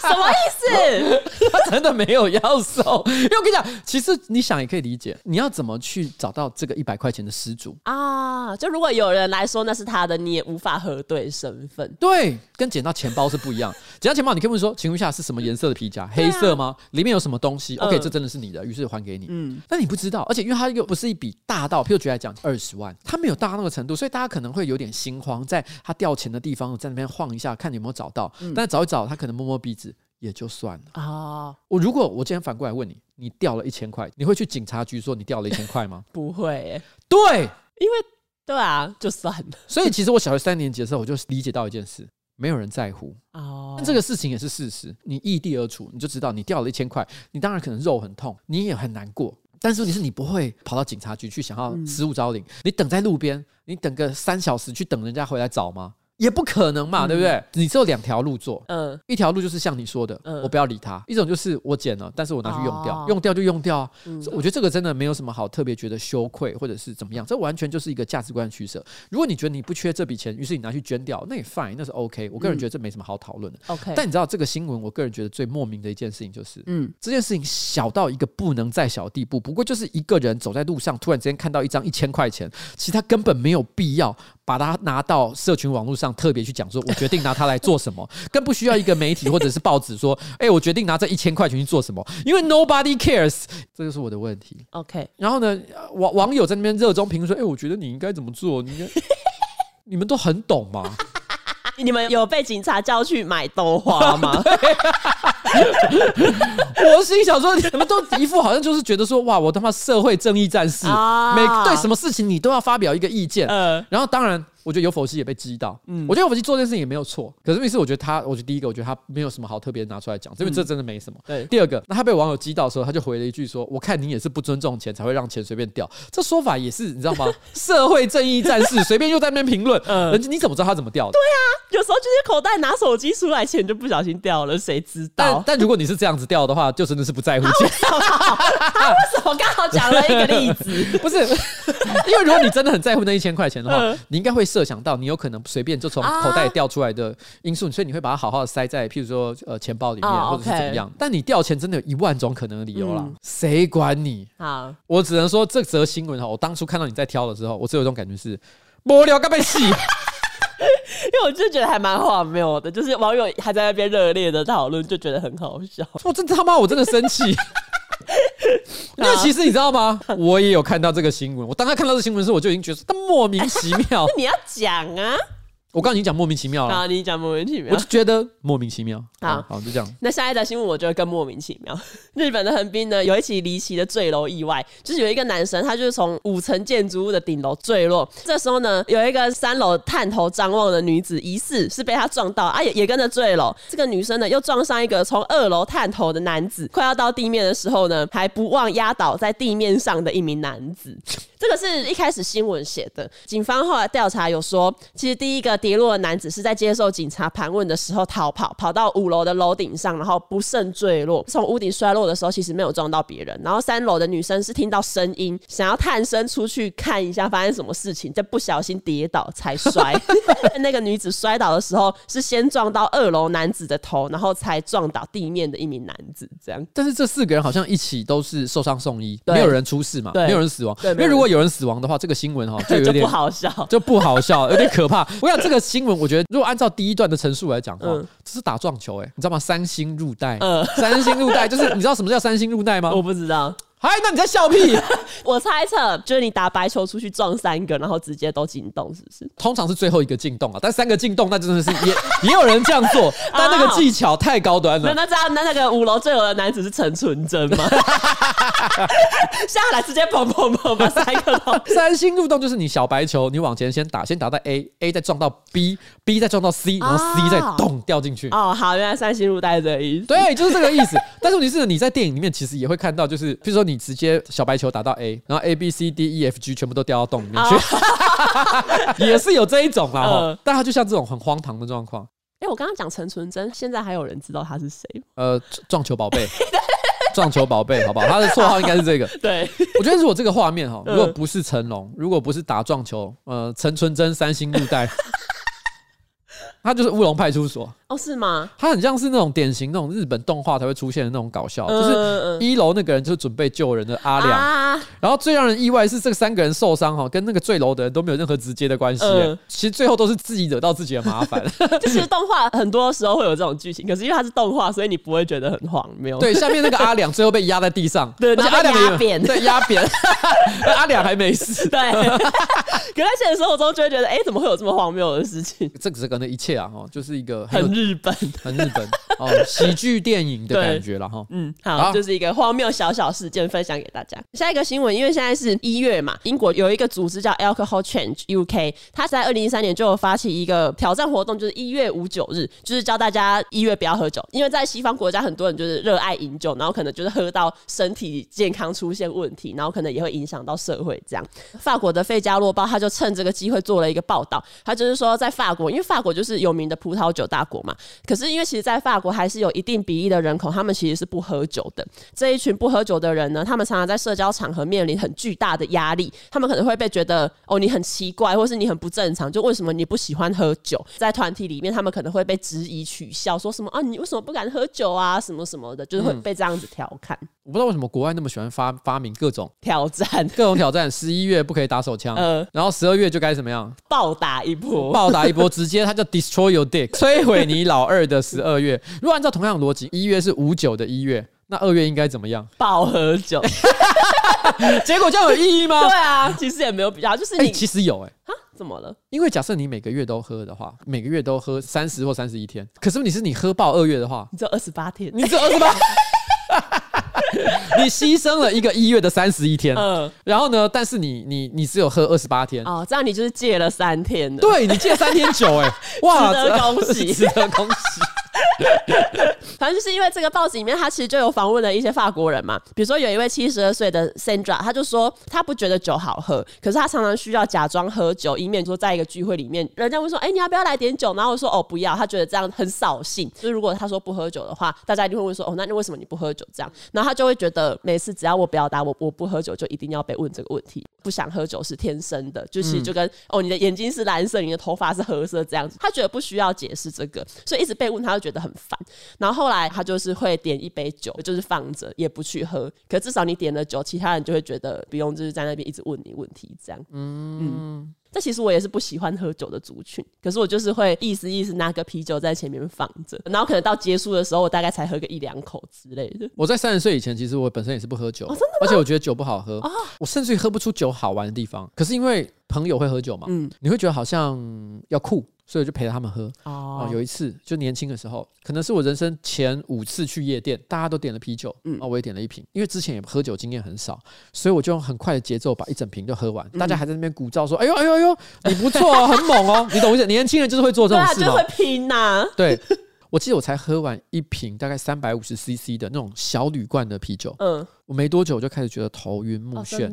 什么意思？他真的没有要收，因为我跟你讲，其实你想也可以理解，你要怎么去找到这个一百块钱的失主啊？就如果有人来说那是他的，你也无法核对身份。对，跟捡到钱包是不一样。捡到钱包，你可以问说，请问一下是什么颜色的皮夹？黑色吗？里面有什么东西？OK，这真的是你的，于是还给你。嗯，但你不知道，而且因为他又不是一笔大到，譬如举来讲二十万，他没有大到那个程度，所以大家可能会有点心慌，在他掉钱的地方，在那边晃一下。看你有没有找到，但找一找，他可能摸摸鼻子也就算了啊。我如果我今天反过来问你，你掉了一千块，你会去警察局说你掉了一千块吗？不会、欸，对，因为对啊，就算了。所以其实我小学三年级的时候，我就理解到一件事，没有人在乎哦。但这个事情也是事实，你异地而处，你就知道你掉了一千块，你当然可能肉很痛，你也很难过。但是问题是你不会跑到警察局去想要失物招领，你等在路边，你等个三小时去等人家回来找吗？也不可能嘛，对不对？你只有两条路做，嗯，一条路就是像你说的，我不要理他；一种就是我捡了，但是我拿去用掉，用掉就用掉啊。我觉得这个真的没有什么好特别觉得羞愧或者是怎么样，这完全就是一个价值观的取舍。如果你觉得你不缺这笔钱，于是你拿去捐掉，那也 fine，那是 OK。我个人觉得这没什么好讨论的。OK，但你知道这个新闻，我个人觉得最莫名的一件事情就是，嗯，这件事情小到一个不能再小的地步，不过就是一个人走在路上，突然之间看到一张一千块钱，其实他根本没有必要。把它拿到社群网络上，特别去讲说，我决定拿它来做什么，更不需要一个媒体或者是报纸说，哎，我决定拿这一千块钱去做什么，因为 nobody cares，这就是我的问题。OK，然后呢，网网友在那边热衷评论说，哎，我觉得你应该怎么做？你应该，你们都很懂吗？你们有被警察叫去买豆花吗？我心想说，你们都一副好像就是觉得说，哇，我他妈社会正义战士，每对什么事情你都要发表一个意见。然后当然。我觉得有否西也被激到，嗯，我觉得有否西做这件事情也没有错，可是意思我觉得他，我觉得第一个，我觉得他没有什么好特别拿出来讲，因为这真的没什么。对，第二个，那他被网友激到的时候，他就回了一句说：“我看你也是不尊重钱，才会让钱随便掉。”这说法也是你知道吗？社会正义战士随便又在那边评论，嗯，人家你怎么知道他怎么掉的？对啊，有时候就是口袋拿手机出来，钱就不小心掉了，谁知道？但但如果你是这样子掉的话，就真的是不在乎钱。他 为什么刚好讲了一个例子？不是，因为如果你真的很在乎那一千块钱的话，你应该会设想到你有可能。随便就从口袋里掉出来的因素，所以你会把它好好的塞在，譬如说呃钱包里面，或者是怎么样。但你掉钱真的有一万种可能的理由啦，谁管你？好，我只能说这则新闻哈，我当初看到你在挑的时候，我只有一种感觉是无聊该被洗，因为我就觉得还蛮荒谬的，就是网友还在那边热烈的讨论，就觉得很好笑。我真他妈我真的生气，因为其实你知道吗？我也有看到这个新闻，我当他看到这个新闻的时候，我就已经觉得他莫名其妙。那你要讲啊！我刚刚已经讲莫名其妙了。啊，你讲莫名其妙，我就觉得莫名其妙。好，好，就这样。那下一则新闻，我觉得更莫名其妙。日本的横滨呢，有一起离奇的坠楼意外，就是有一个男生，他就是从五层建筑物的顶楼坠落。这时候呢，有一个三楼探头张望的女子，疑似是被他撞到，啊，也也跟着坠楼。这个女生呢，又撞上一个从二楼探头的男子，快要到地面的时候呢，还不忘压倒在地面上的一名男子。这个是一开始新闻写的，警方后来调查有说，其实第一个跌落的男子是在接受警察盘问的时候逃跑，跑到五楼的楼顶上，然后不慎坠落。从屋顶摔落的时候，其实没有撞到别人。然后三楼的女生是听到声音，想要探身出去看一下发生什么事情，就不小心跌倒才摔。那个女子摔倒的时候是先撞到二楼男子的头，然后才撞倒地面的一名男子。这样，但是这四个人好像一起都是受伤送医，没有人出事嘛，没有人死亡。因为如果有人死亡的话，这个新闻哈就有点 就不好笑，就不好笑，有点可怕。我想这个新闻，我觉得如果按照第一段的陈述来讲的话，嗯、这是打撞球哎、欸，你知道吗？三星入袋，嗯、三星入袋就是你知道什么叫三星入袋吗？我不知道。嗨，那你在笑屁？我猜测就是你打白球出去撞三个，然后直接都进洞，是不是？通常是最后一个进洞啊，但三个进洞，那真的是也 也有人这样做，但那个技巧太高端了。那那这样，那那个五楼最有的男子是陈纯真吗？下来直接砰砰砰把三个洞。三星入洞就是你小白球，你往前先打，先打到 A，A 再撞到 B，B 再撞到 C，然后 C 再咚掉进去。哦，好，原来三星入袋这个意思。对，就是这个意思。但是问题是，你在电影里面其实也会看到，就是比如说。你直接小白球打到 A，然后 A B C D E F G 全部都掉到洞里面去，oh. 也是有这一种啊。Uh. 但他就像这种很荒唐的状况。哎、欸，我刚刚讲陈纯真，现在还有人知道他是谁？呃，撞球宝贝，撞球宝贝，好不好？他的绰号应该是这个。对，我觉得如果这个画面哈，如果不是成龙，如果不是打撞球，呃，陈纯真三星入袋，他就是乌龙派出所。哦，是吗？他很像是那种典型那种日本动画才会出现的那种搞笑，就是一楼那个人就是准备救人的阿良，然后最让人意外是这三个人受伤哈，跟那个坠楼的人都没有任何直接的关系，其实最后都是自己惹到自己的麻烦。就是动画很多时候会有这种剧情，可是因为它是动画，所以你不会觉得很荒谬。对，下面那个阿良最后被压在地上，对，阿良压扁，对，压扁，阿良还没死。对，可在现实生活中就会觉得，哎，怎么会有这么荒谬的事情？这个是跟那一切啊，哈，就是一个很。日本很日本，哦，喜剧电影的感觉了哈。嗯，好，就是一个荒谬小小事件分享给大家。下一个新闻，因为现在是一月嘛，英国有一个组织叫 Alcohol Change UK，它在二零一三年就有发起一个挑战活动，就是一月五九日，就是教大家一月不要喝酒，因为在西方国家很多人就是热爱饮酒，然后可能就是喝到身体健康出现问题，然后可能也会影响到社会这样。法国的《费加罗报》他就趁这个机会做了一个报道，他就是说在法国，因为法国就是有名的葡萄酒大国嘛，可是因为其实，在法国还是有一定比例的人口，他们其实是不喝酒的。这一群不喝酒的人呢，他们常常在社交场合面临很巨大的压力，他们可能会被觉得哦，你很奇怪，或是你很不正常，就为什么你不喜欢喝酒？在团体里面，他们可能会被质疑、取笑，说什么啊，你为什么不敢喝酒啊？什么什么的，就是会被这样子调侃。嗯。我不知道为什么国外那么喜欢发发明各种挑战，各种挑战。十一月不可以打手枪，呃，然后十二月就该怎么样？暴打一波，暴打一波，直接他叫 destroy your dick，摧毁你老二的十二月。如果按照同样的逻辑，一月是五九的一月，那二月应该怎么样？暴喝酒，结果这样有意义吗？对啊，其实也没有比较，就是你、欸、其实有哎、欸，啊，怎么了？因为假设你每个月都喝的话，每个月都喝三十或三十一天，可是你是你喝爆二月的话，你只有二十八天，你只有二十八。你牺牲了一个一月的三十一天，嗯，然后呢？但是你你你只有喝二十八天哦，这样你就是戒了三天的，对，你戒三天酒，哎，哇，值得恭喜，值得恭喜。反正就是因为这个报纸里面，他其实就有访问了一些法国人嘛。比如说有一位七十二岁的 Sandra，他就说他不觉得酒好喝，可是他常常需要假装喝酒，以免说在一个聚会里面，人家会说：“哎、你要不要来点酒？”然后我说：“哦，不要。”他觉得这样很扫兴。就是如果他说不喝酒的话，大家一定会问说：“哦，那你为什么你不喝酒？”这样，然后他就会觉得每次只要我表达我我不喝酒，就一定要被问这个问题。不想喝酒是天生的，就是就跟、哦，你的眼睛是蓝色，你的头发是褐色这样子。他觉得不需要解释这个，所以一直被问，他就觉得很烦。然后后来他就是会点一杯酒，就是放着也不去喝。可至少你点了酒，其他人就会觉得不用就是在那边一直问你问题这样。嗯。嗯这其实我也是不喜欢喝酒的族群，可是我就是会意思意思拿个啤酒在前面放着，然后可能到结束的时候，我大概才喝个一两口之类的。我在三十岁以前，其实我本身也是不喝酒，哦、真的？而且我觉得酒不好喝，哦、我甚至于喝不出酒好玩的地方。可是因为朋友会喝酒嘛，嗯，你会觉得好像要酷。所以我就陪着他们喝。哦，有一次就年轻的时候，可能是我人生前五次去夜店，大家都点了啤酒，嗯，啊我也点了一瓶，因为之前也喝酒经验很少，所以我就用很快的节奏把一整瓶就喝完。大家还在那边鼓噪说：“哎呦哎呦哎呦，你不错哦，很猛哦。”你懂意思？年轻人就是会做这种事嘛，就会拼呐。对，我记得我才喝完一瓶大概三百五十 CC 的那种小铝罐的啤酒，嗯，我没多久我就开始觉得头晕目眩。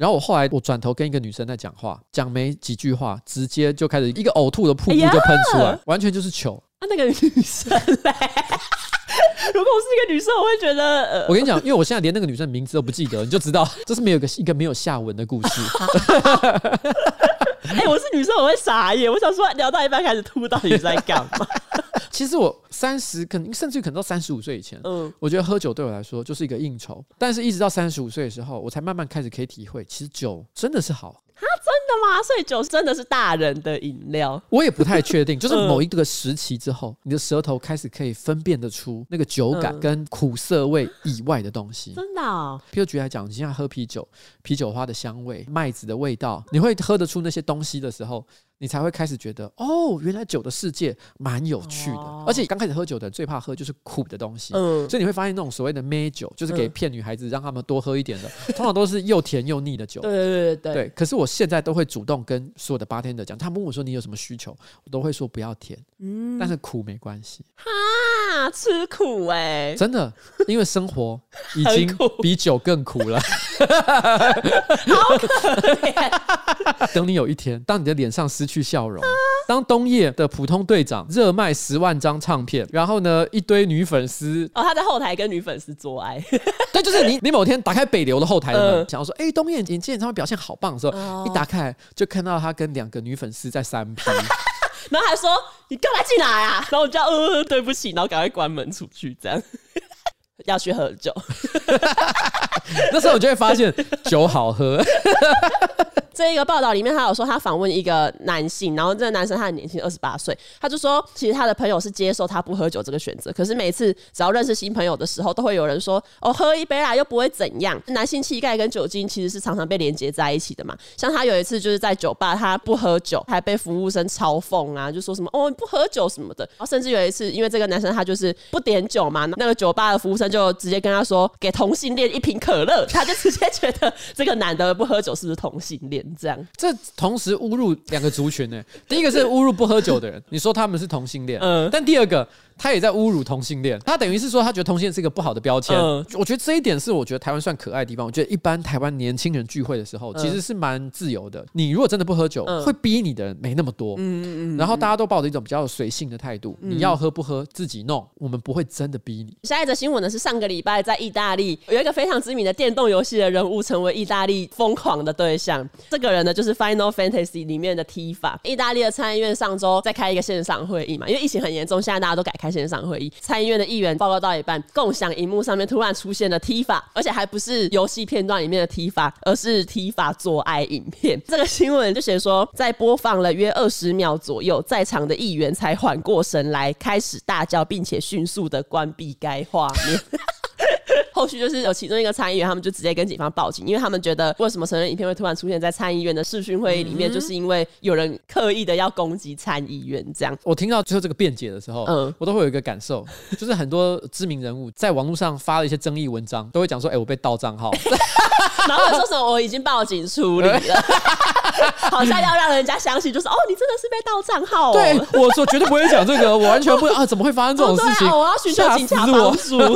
然后我后来我转头跟一个女生在讲话，讲没几句话，直接就开始一个呕吐的瀑布就喷出来，哎、完全就是糗。啊，那个女生嘞？如果我是一个女生，我会觉得……呃、我跟你讲，因为我现在连那个女生的名字都不记得，你就知道这是没有一个一个没有下文的故事。哎、欸，我是女生，我会傻眼。我想说，聊到一半开始吐，到底在干嘛？其实我三十，可能甚至可能到三十五岁以前，嗯，我觉得喝酒对我来说就是一个应酬。但是一直到三十五岁的时候，我才慢慢开始可以体会，其实酒真的是好。啊，真的吗？所以酒真的是大人的饮料？我也不太确定，就是某一个时期之后，你的舌头开始可以分辨得出那个酒感跟苦涩味以外的东西。真的？譬如举来讲，你现在喝啤酒，啤酒花的香味、麦子的味道，你会喝得出那些东西的时候。你才会开始觉得哦，原来酒的世界蛮有趣的。哦、而且刚开始喝酒的人最怕喝就是苦的东西，嗯，所以你会发现那种所谓的媚酒，就是给骗女孩子让他们多喝一点的，嗯、通常都是又甜又腻的酒。对对对对，对。可是我现在都会主动跟所有的 bartender 讲，他们问我说你有什么需求，我都会说不要甜，嗯，但是苦没关系。哈，吃苦哎、欸，真的，因为生活 已经比酒更苦了。好可怜。等你有一天，当你的脸上失去笑容。当东叶的普通队长热卖十万张唱片，然后呢，一堆女粉丝哦，他在后台跟女粉丝做爱。对，就是你，你某天打开北流的后台的门，想要说，哎，东叶，你今天演唱会表现好棒的时候，一打开就看到他跟两个女粉丝在三 P，然后还说你干嘛进来啊？然后我就呃，对不起，然后赶快关门出去，这样要去喝酒。那时候我就会发现酒好喝。这一个报道里面，他有说他访问一个男性，然后这个男生他很年轻，二十八岁，他就说其实他的朋友是接受他不喝酒这个选择，可是每次只要认识新朋友的时候，都会有人说哦，喝一杯啦，又不会怎样。男性气概跟酒精其实是常常被连接在一起的嘛。像他有一次就是在酒吧，他不喝酒，还被服务生嘲讽啊，就说什么哦，你不喝酒什么的。然后甚至有一次，因为这个男生他就是不点酒嘛，那个酒吧的服务生就直接跟他说，给同性恋一瓶可乐，他就直接觉得这个男的不喝酒是不是同性恋？这样，这同时侮辱两个族群呢。第一个是侮辱不喝酒的人，你说他们是同性恋，嗯，但第二个。他也在侮辱同性恋，他等于是说他觉得同性恋是一个不好的标签。嗯、我觉得这一点是我觉得台湾算可爱的地方。我觉得一般台湾年轻人聚会的时候其实是蛮自由的。你如果真的不喝酒，嗯、会逼你的人没那么多。嗯嗯嗯。然后大家都抱着一种比较随性的态度，嗯、你要喝不喝自己弄，我们不会真的逼你。下一则新闻呢是上个礼拜在意大利有一个非常知名的电动游戏的人物成为意大利疯狂的对象。这个人呢就是 Final Fantasy 里面的 Tifa。意大利的参议院上周在开一个线上会议嘛，因为疫情很严重，现在大家都改开线上会议。参议院的议员报告到一半，共享荧幕上面突然出现了 T 法而且还不是游戏片段里面的 T 法而是 T 法做爱影片。这个新闻就写说，在播放了约二十秒左右，在场的议员才缓过神来，开始大叫，并且迅速的关闭该画面。后续就是有其中一个参议员，他们就直接跟警方报警，因为他们觉得为什么成人影片会突然出现在参议院的视讯会议里面，嗯、就是因为有人刻意的要攻击参议院这样。我听到最后这个辩解的时候，嗯，我都会有一个感受，就是很多知名人物在网络上发了一些争议文章，都会讲说：“哎、欸，我被盗账号。”然后说什么我已经报警处理了，好像要让人家相信，就是哦，你真的是被盗账号。哦对，我说绝对不会讲这个，我完全不啊，怎么会发生这种事情？哦啊、我要寻求警察帮助。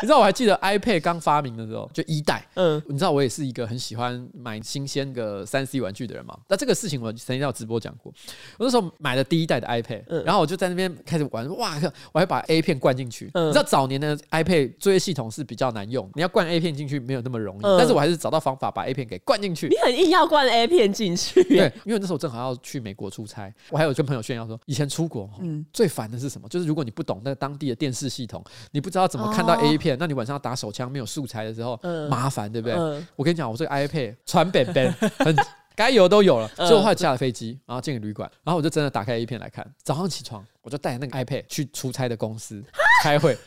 你知道我还记得 iPad 刚发明的时候，就一代。嗯，你知道我也是一个很喜欢买新鲜的三 C 玩具的人嘛？那这个事情我曾经在直播讲过。我那时候买了第一代的 iPad，嗯，然后我就在那边开始玩，哇，我还把 A 片灌进去。嗯，你知道早年的 iPad 作业系统是比较难用，你要灌 A 片进去没有那么容易，但是我还是找到方法把 A 片给灌进去。你很硬要灌 A 片进去？对，因为那时候正好要去美国出差，我还有跟朋友炫耀说，以前出国，嗯，最烦的是什么？就是如果你不懂那个当地的电视系统，你不知道怎么看到 A 片，那你晚上要打手枪没有素材的时候，麻烦，对不对？我跟你讲，我这个 iPad 传本本，很 该有都有了，所以我后来下了飞机，然后进了旅馆，然后我就真的打开 A 片来看。早上起床，我就带着那个 iPad 去出差的公司开会，然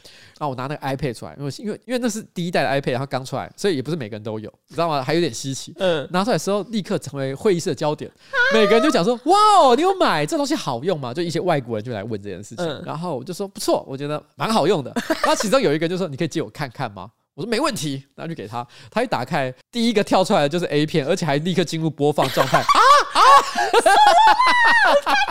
后我拿那个 iPad 出来，因为因为因为那是第一代的 iPad，然后刚出来，所以也不是每个人都有，你知道吗？还有点稀奇。嗯，拿出来的时候立刻成为会议室的焦点，每个人就讲说：“哇哦，你有买这东西好用吗？”就一些外国人就来问这件事情，然后我就说：“不错，我觉得蛮好用的。”然后其中有一个就说：“你可以借我看看吗？”我说没问题，然后就给他。他一打开，第一个跳出来的就是 A 片，而且还立刻进入播放状态。啊 啊！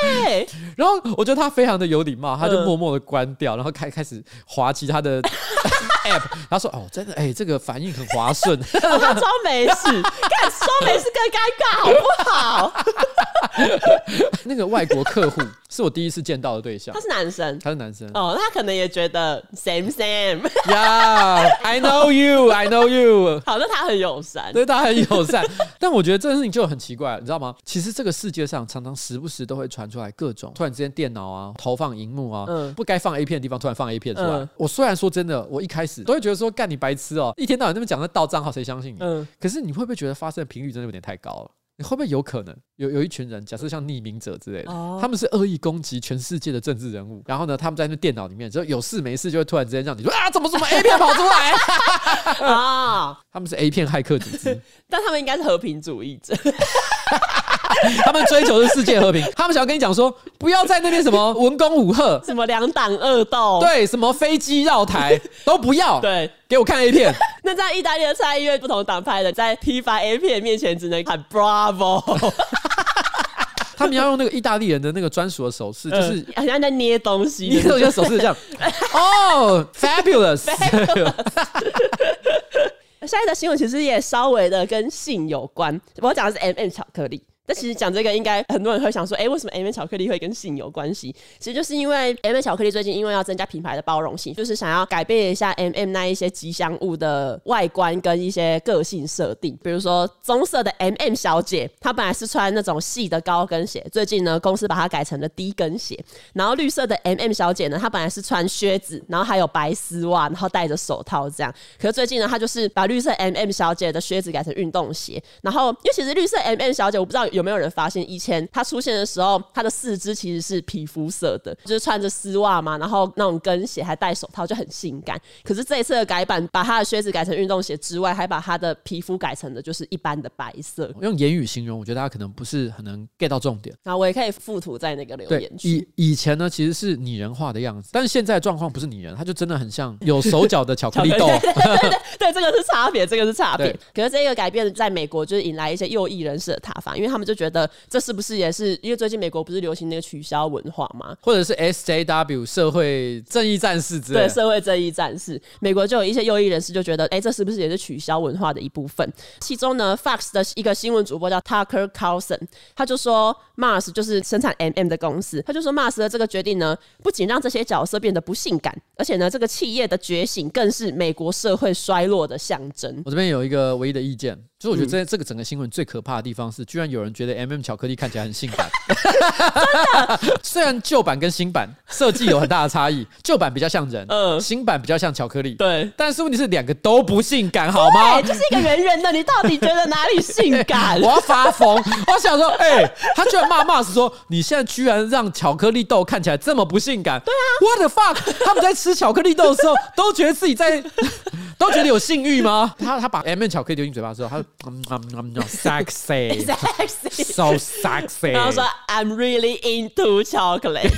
然后我觉得他非常的有礼貌，他就默默的关掉，然后开开始滑其他的 App。他说：“哦，真的，哎，这个反应很滑顺。”他装没事，看装没事更尴尬，好不好？那个外国客户是我第一次见到的对象，他是男生，他是男生。哦，他可能也觉得 same same。Yeah，I know you，I know you。好，那他很友善，对，他很友善。但我觉得这个事情就很奇怪，你知道吗？其实这个世界上常常时不时都会传出来各种突然之间电脑啊投放荧幕啊，嗯，不该放 A 片的地方突然放 A 片出来。嗯，我虽然说真的，我一开始都会觉得说干你白痴哦，一天到晚那么讲那盗账号，谁相信你？嗯，可是你会不会觉得发生的频率真的有点太高了？你会不会有可能有有一群人，假设像匿名者之类的，哦、他们是恶意攻击全世界的政治人物，然后呢，他们在那电脑里面，只要有事没事就会突然之间让你说 啊，怎么怎么 A 片跑出来啊？他们是 A 片骇客组织，但他们应该是和平主义者。他们追求的是世界和平，他们想要跟你讲说，不要在那边什么 文攻武吓，什么两党恶斗，对，什么飞机绕台 都不要，对，给我看 A 片。那在意大利的参议院，不同党派的在批发 A 片面前，只能喊 Bravo。他们要用那个意大利人的那个专属的手势，就是好像在捏东西，捏东西的手势这样。哦，Fabulous。下一则新闻其实也稍微的跟性有关，我讲的是 M&M 巧克力。但其实讲这个，应该很多人会想说，哎、欸，为什么 M&M 巧克力会跟性有关系？其实就是因为 M&M 巧克力最近因为要增加品牌的包容性，就是想要改变一下 M&M 那一些吉祥物的外观跟一些个性设定。比如说棕色的 M&M 小姐，她本来是穿那种细的高跟鞋，最近呢公司把它改成了低跟鞋。然后绿色的 M&M 小姐呢，她本来是穿靴子，然后还有白丝袜，然后戴着手套这样。可是最近呢，她就是把绿色 M&M 小姐的靴子改成运动鞋。然后因为其实绿色 M&M 小姐，我不知道。有没有人发现以前他出现的时候，他的四肢其实是皮肤色的，就是穿着丝袜嘛，然后那种跟鞋还戴手套，就很性感。可是这一次的改版，把他的靴子改成运动鞋之外，还把他的皮肤改成的就是一般的白色。用言语形容，我觉得大家可能不是很能 get 到重点。那我也可以附图在那个留言区。以以前呢，其实是拟人化的样子，但是现在状况不是拟人，他就真的很像有手脚的巧克力豆。对对对，对，对，这个是差别，这个是差别。可是这个改变在美国就是引来一些右翼人士的挞伐，因为他们就觉得这是不是也是因为最近美国不是流行那个取消文化吗？或者是 SJW 社会正义战士之类的。对，社会正义战士，美国就有一些右翼人士就觉得，哎，这是不是也是取消文化的一部分？其中呢，Fox 的一个新闻主播叫 Tucker Carlson，他就说 Mars 就是生产 MM 的公司，他就说 Mars 的这个决定呢，不仅让这些角色变得不性感，而且呢，这个企业的觉醒更是美国社会衰落的象征。我这边有一个唯一的意见。所以我觉得这这个整个新闻最可怕的地方是，居然有人觉得 M&M 巧克力看起来很性感。真的，虽然旧版跟新版设计有很大的差异，旧版比较像人，嗯，新版比较像巧克力。对，但是问题是两个都不性感，好吗？就是一个圆圆的，你到底觉得哪里性 感？我要发疯！我想说，哎、欸，他居然骂骂死说，你现在居然让巧克力豆看起来这么不性感？对啊，What the fuck？他们在吃巧克力豆的时候，都觉得自己在，都觉得有性欲吗？他他把 M&M 巧克力丢进嘴巴之后，他。嗯嗯嗯，sexy，so sexy。然后说，I'm really into chocolate。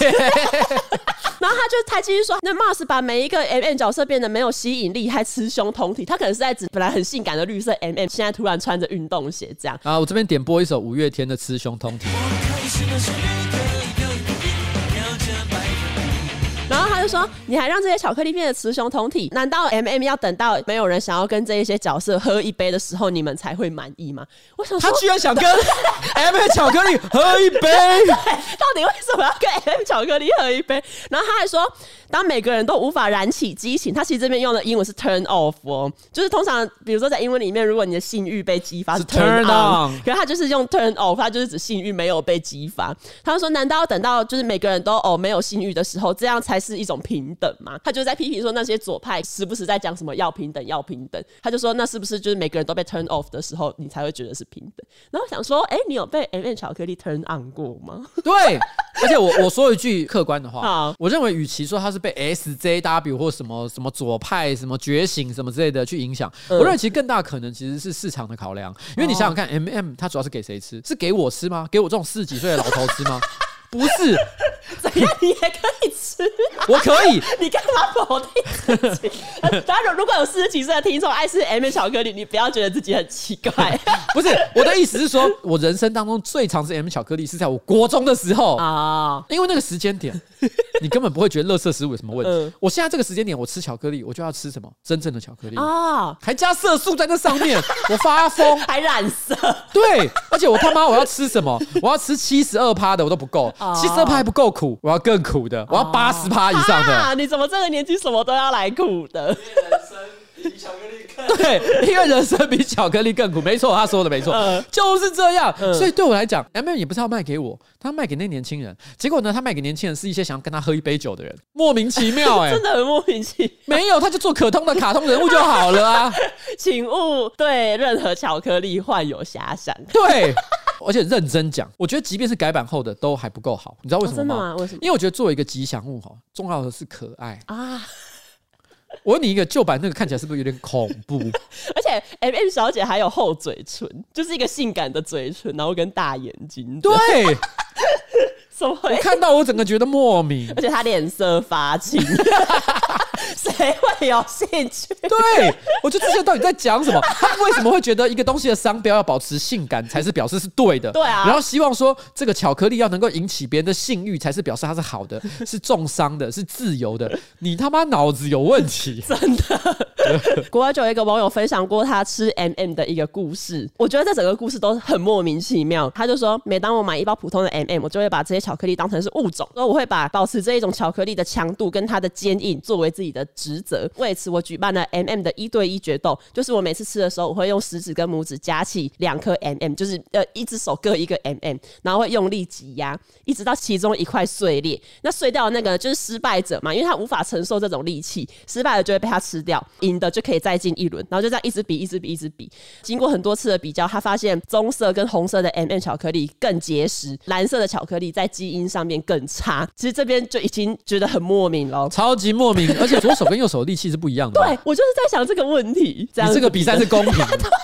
然后他就他继续说，那 Mars 把每一个 M&M 角色变得没有吸引力，还雌雄同体。他可能是在指本来很性感的绿色 M&M，现在突然穿着运动鞋这样。啊，我这边点播一首五月天的《雌雄同体》。就说你还让这些巧克力变得雌雄同体？难道 M&M 要等到没有人想要跟这一些角色喝一杯的时候，你们才会满意吗？我想说，他居然想跟 M&M 巧克力喝一杯，对，到底为什么要跟 M&M 巧克力喝一杯？然后他还说，当每个人都无法燃起激情，他其实这边用的英文是 turn off 哦，就是通常比如说在英文里面，如果你的性欲被激发是 turn on，可是他就是用 turn off，他就是指性欲没有被激发。他说，难道要等到就是每个人都哦没有性欲的时候，这样才是一种？平等吗，他就在批评说那些左派时不时在讲什么要平等要平等，他就说那是不是就是每个人都被 turn off 的时候，你才会觉得是平等？然后想说，哎、欸，你有被 M&M 巧克力 turn on 过吗？对，而且我我说一句客观的话，我认为与其说他是被 SJW 或什么什么左派什么觉醒什么之类的去影响，嗯、我认为其实更大可能其实是市场的考量，因为你想想看，M&M 它主要是给谁吃？是给我吃吗？给我这种四十几岁的老头吃吗？不是，怎样你也可以吃？我可以，你干嘛否定自己？当然，如果有四十几岁的听众爱吃 M&M 巧克力，你不要觉得自己很奇怪。不是，我的意思是说，我人生当中最常吃 M&M 巧克力是在我国中的时候啊，因为那个时间点，你根本不会觉得乐色食物有什么问题。我现在这个时间点，我吃巧克力，我就要吃什么真正的巧克力啊，还加色素在那上面，我发疯，还染色。对，而且我他妈我要吃什么？我要吃七十二趴的，我都不够。七十二趴还不够苦，我要更苦的，我要八十趴以上的。啊！你怎么这个年纪什么都要来苦的？人生比巧克力更 对，因为人生比巧克力更苦，没错，他说的没错，呃、就是这样。呃、所以对我来讲，M&M 也不是要卖给我，他卖给那年轻人。结果呢，他卖给年轻人是一些想要跟他喝一杯酒的人，莫名其妙 哎、欸，真的很莫名其妙。没有，他就做可通的卡通人物就好了啊，请勿对任何巧克力患有遐想。对。而且认真讲，我觉得即便是改版后的都还不够好，你知道为什么吗？真的吗？为什么？因为我觉得作为一个吉祥物哈，重要的是可爱啊。我问你一个旧版那个看起来是不是有点恐怖？而且 M&M 小姐还有厚嘴唇，就是一个性感的嘴唇，然后跟大眼睛。对。什么？我看到我整个觉得莫名，而且她脸色发青，谁会有兴趣？对，我就这些到底在讲什么？他为什么会觉得一个东西的商标要保持性感才是表示是对的？对啊，然后希望说这个巧克力要能够引起别人的性欲才是表示它是好的，是重伤的，是自由的。你他妈脑子有问题，真的。国外就有一个网友分享过他吃 M&M 的一个故事，我觉得这整个故事都很莫名其妙。他就说，每当我买一包普通的 M&M，我就会把这些巧克力当成是物种，所以我会把保持这一种巧克力的强度跟它的坚硬作为自己的职责。为此，我举办了 M&M 的一对一决斗，就是我每次吃的时候，我会用食指跟拇指夹起两颗 M&M，就是呃一只手各一个 M&M，然后会用力挤压，一直到其中一块碎裂。那碎掉的那个就是失败者嘛，因为他无法承受这种力气，失败了就会被他吃掉，赢的就可以再进一轮，然后就这样一直比，一直比，一直比。经过很多次的比较，他发现棕色跟红色的 M&M 巧克力更结实，蓝色的巧克力在基因上面更差。其实这边就已经觉得很莫名了，超级莫名，而且左手跟右手的力气是不一样的。对，我就是在想这个问题，这样这个比赛是公平的。对。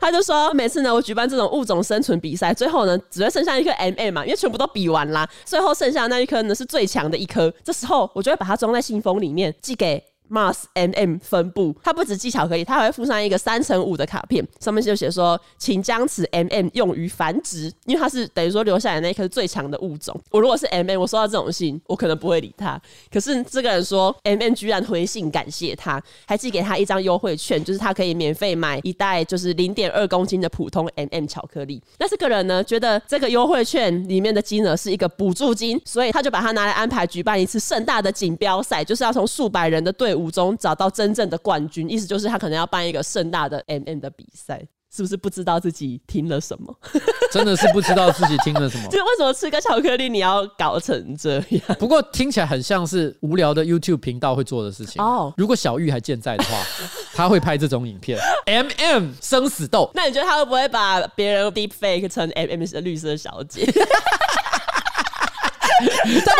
他就说，每次呢，我举办这种物种生存比赛，最后呢，只会剩下一颗 M&M 嘛，因为全部都比完啦，最后剩下的那一颗呢，是最强的一颗。这时候，我就会把它装在信封里面，寄给。Mars M&M 分布，它不止寄巧克力，它还会附上一个三乘五的卡片，上面就写说，请将此 M&M 用于繁殖，因为它是等于说留下来那一颗最强的物种。我如果是 M&M，我收到这种信，我可能不会理他。可是这个人说，M&M 居然回信感谢他，还寄给他一张优惠券，就是他可以免费买一袋就是零点二公斤的普通 M&M 巧克力。那这个人呢，觉得这个优惠券里面的金额是一个补助金，所以他就把它拿来安排举办一次盛大的锦标赛，就是要从数百人的队伍。五中找到真正的冠军，意思就是他可能要办一个盛大的 M&M 的比赛，是不是不知道自己听了什么？真的是不知道自己听了什么？就为什么吃个巧克力你要搞成这样？不过听起来很像是无聊的 YouTube 频道会做的事情哦。如果小玉还健在的话，他会拍这种影片 M&M 生死斗。那你觉得他会不会把别人 Deep Fake 成 M&M 的绿色小姐？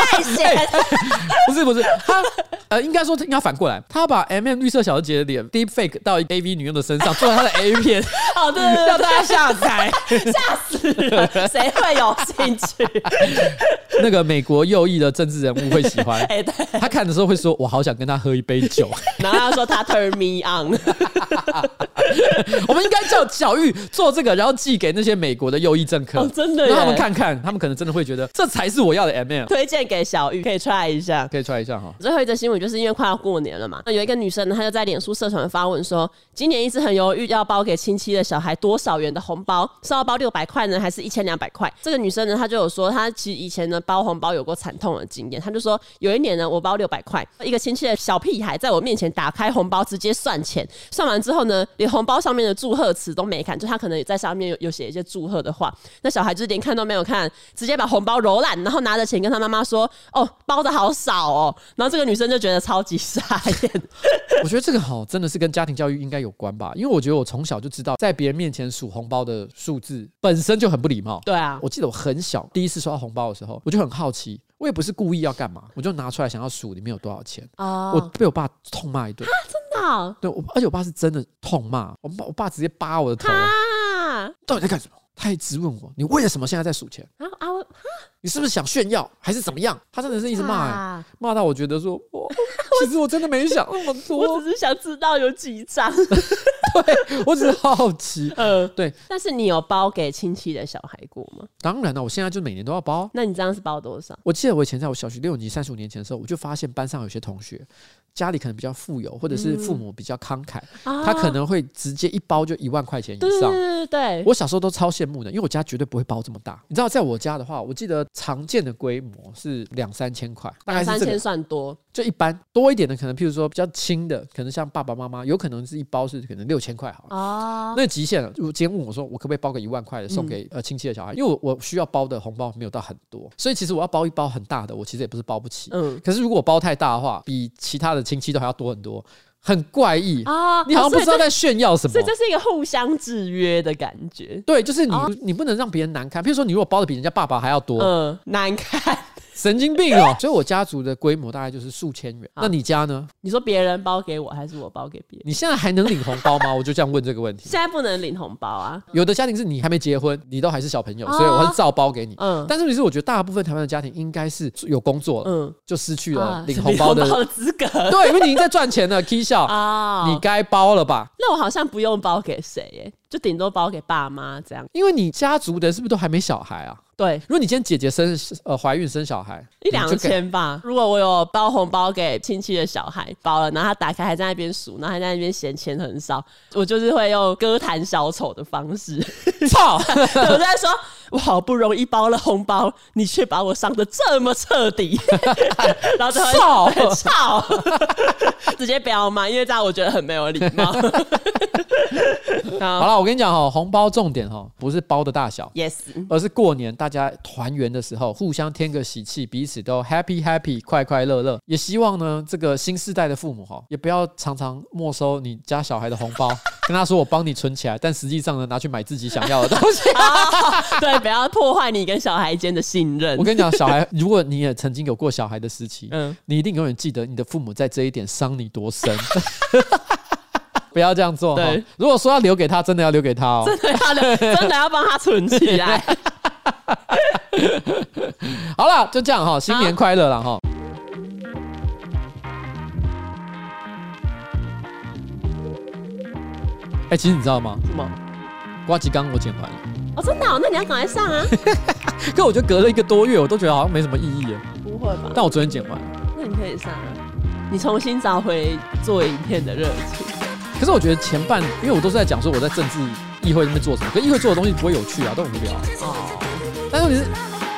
太闲、欸，不是不是，他呃，应该说应该反过来，他把 M&M 绿色小姐的脸 deep fake 到 A V 女用的身上，做他的 A 片，哦对对对，让大家下载，吓死了，谁会有兴趣？那个美国右翼的政治人物会喜欢，他看的时候会说：“我好想跟他喝一杯酒。”然后他说：“他 turn me on。”我们应该叫小玉做这个，然后寄给那些美国的右翼政客，哦、真的，让他们看看，他们可能真的会觉得这才是我要的 M。推荐给小玉，可以 try 一下，可以 try 一下哈。最后一则新闻就是因为快要过年了嘛，那有一个女生呢，她就在脸书社团发文说，今年一直很犹豫要包给亲戚的小孩多少元的红包，是要包六百块呢，还是一千两百块？这个女生呢，她就有说，她其实以前呢包红包有过惨痛的经验，他就说有一年呢，我包六百块，一个亲戚的小屁孩在我面前打开红包直接算钱，算完之后呢，连红包上面的祝贺词都没看，就他可能也在上面有有写一些祝贺的话，那小孩就是连看都没有看，直接把红包揉烂，然后拿着钱。跟他妈妈说：“哦，包的好少哦。”然后这个女生就觉得超级傻眼。我觉得这个好真的是跟家庭教育应该有关吧，因为我觉得我从小就知道，在别人面前数红包的数字本身就很不礼貌。对啊，我记得我很小第一次收到红包的时候，我就很好奇，我也不是故意要干嘛，我就拿出来想要数里面有多少钱。哦，我被我爸痛骂一顿。真的哦？对，我而且我爸是真的痛骂我爸，我爸直接扒我的头。啊！到底在干什么？他一直问我：“你为了什么现在在数钱？”啊啊！你是不是想炫耀，还是怎么样？他真的是一直骂、欸，骂到我觉得说，我 其实我真的没想那么多，我只是想知道有几张。对，我只是好奇。嗯、呃，对。但是你有包给亲戚的小孩过吗？当然了，我现在就每年都要包。那你这样是包多少？我记得我以前在我小学六年级三十五年前的时候，我就发现班上有些同学家里可能比较富有，或者是父母比较慷慨，嗯、他可能会直接一包就一万块钱以上。对对对。我小时候都超羡慕的，因为我家绝对不会包这么大。你知道，在我家的话，我记得常见的规模是两三千块，大概三千算多。就一般多一点的，可能譬如说比较轻的，可能像爸爸妈妈，有可能是一包是可能六千块好了。哦，那极限了。如果今天问我说，我可不可以包个一万块的送给呃亲戚的小孩？因为我我需要包的红包没有到很多，所以其实我要包一包很大的，我其实也不是包不起。嗯，可是如果我包太大的话，比其他的亲戚都还要多很多，很怪异啊！你好像不知道在炫耀什么，所以这是一个互相制约的感觉。对，就是你你不能让别人难堪。譬如说，你如果包的比人家爸爸还要多，嗯，难看。神经病哦！所以我家族的规模大概就是数千元。那你家呢？你说别人包给我，还是我包给别人？你现在还能领红包吗？我就这样问这个问题。现在不能领红包啊！有的家庭是你还没结婚，你都还是小朋友，所以我是照包给你。嗯。但是其实我觉得大部分台湾的家庭应该是有工作，嗯，就失去了领红包的资格。对，因为你已经在赚钱了，K 笑啊，你该包了吧？那我好像不用包给谁耶？就顶多包给爸妈这样。因为你家族的是不是都还没小孩啊？对，如果你今天姐姐生呃怀孕生小孩，一两千吧。如果我有包红包给亲戚的小孩，包了，然后他打开还在那边数，然后还在那边嫌钱很少，我就是会用歌坛小丑的方式，操！我在说，我好不容易包了红包，你却把我伤的这么彻底，然后就会操！操，直接不要骂，因为这样我觉得很没有礼貌。好。了，我跟你讲哈，红包重点哈，不是包的大小，yes，而是过年大家团圆的时候，互相添个喜气，彼此都 happy happy，快快乐乐。也希望呢，这个新世代的父母哈，也不要常常没收你家小孩的红包，跟他说我帮你存起来，但实际上呢，拿去买自己想要的东西。对，不要破坏你跟小孩间的信任。我跟你讲，小孩，如果你也曾经有过小孩的时期，嗯，你一定永远记得你的父母在这一点伤你多深。不要这样做。对，如果说要留给他，真的要留给他哦。真的要留，真的要帮他存起来。好了，就这样哈，新年快乐了哈。哎，其实你知道吗？什么？瓜吉刚我剪完了。哦，真的？那你要赶快上啊！可我觉得隔了一个多月，我都觉得好像没什么意义耶。不会吧？但我昨天剪完了。那你可以上啊，你重新找回做影片的热情。可是我觉得前半，因为我都是在讲说我在政治议会那边做什么，可议会做的东西不会有趣啊，都很无聊啊。哦。但是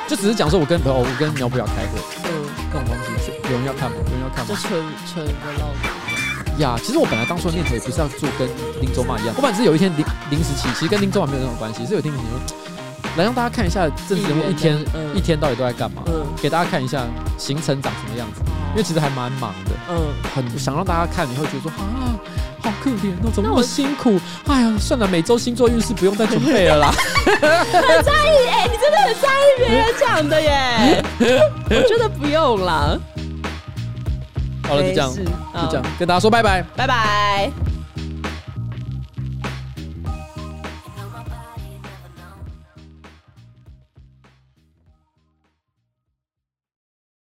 就只是讲说我跟朋友，我跟苗博雅开会，嗯，这种东西有人要看吗？有人要看吗？就纯纯的唠叨。呀，其实我本来当初的念头也不是要做跟林州妈一样，我本来是有一天临临时起，其实跟林州妈没有任何关系，是有一天你说来让大家看一下政治人物一天一天到底都在干嘛，嗯，给大家看一下行程长什么样子，因为其实还蛮忙的，嗯，很想让大家看，你会觉得说啊。好可怜哦，怎么那么辛苦？哎呀，算了，每周星座运势不用再准备了啦。很在意哎、欸，你真的很在意别人讲的耶。我觉得不用啦。好了，就这样，就这样，跟大家说拜拜，拜拜。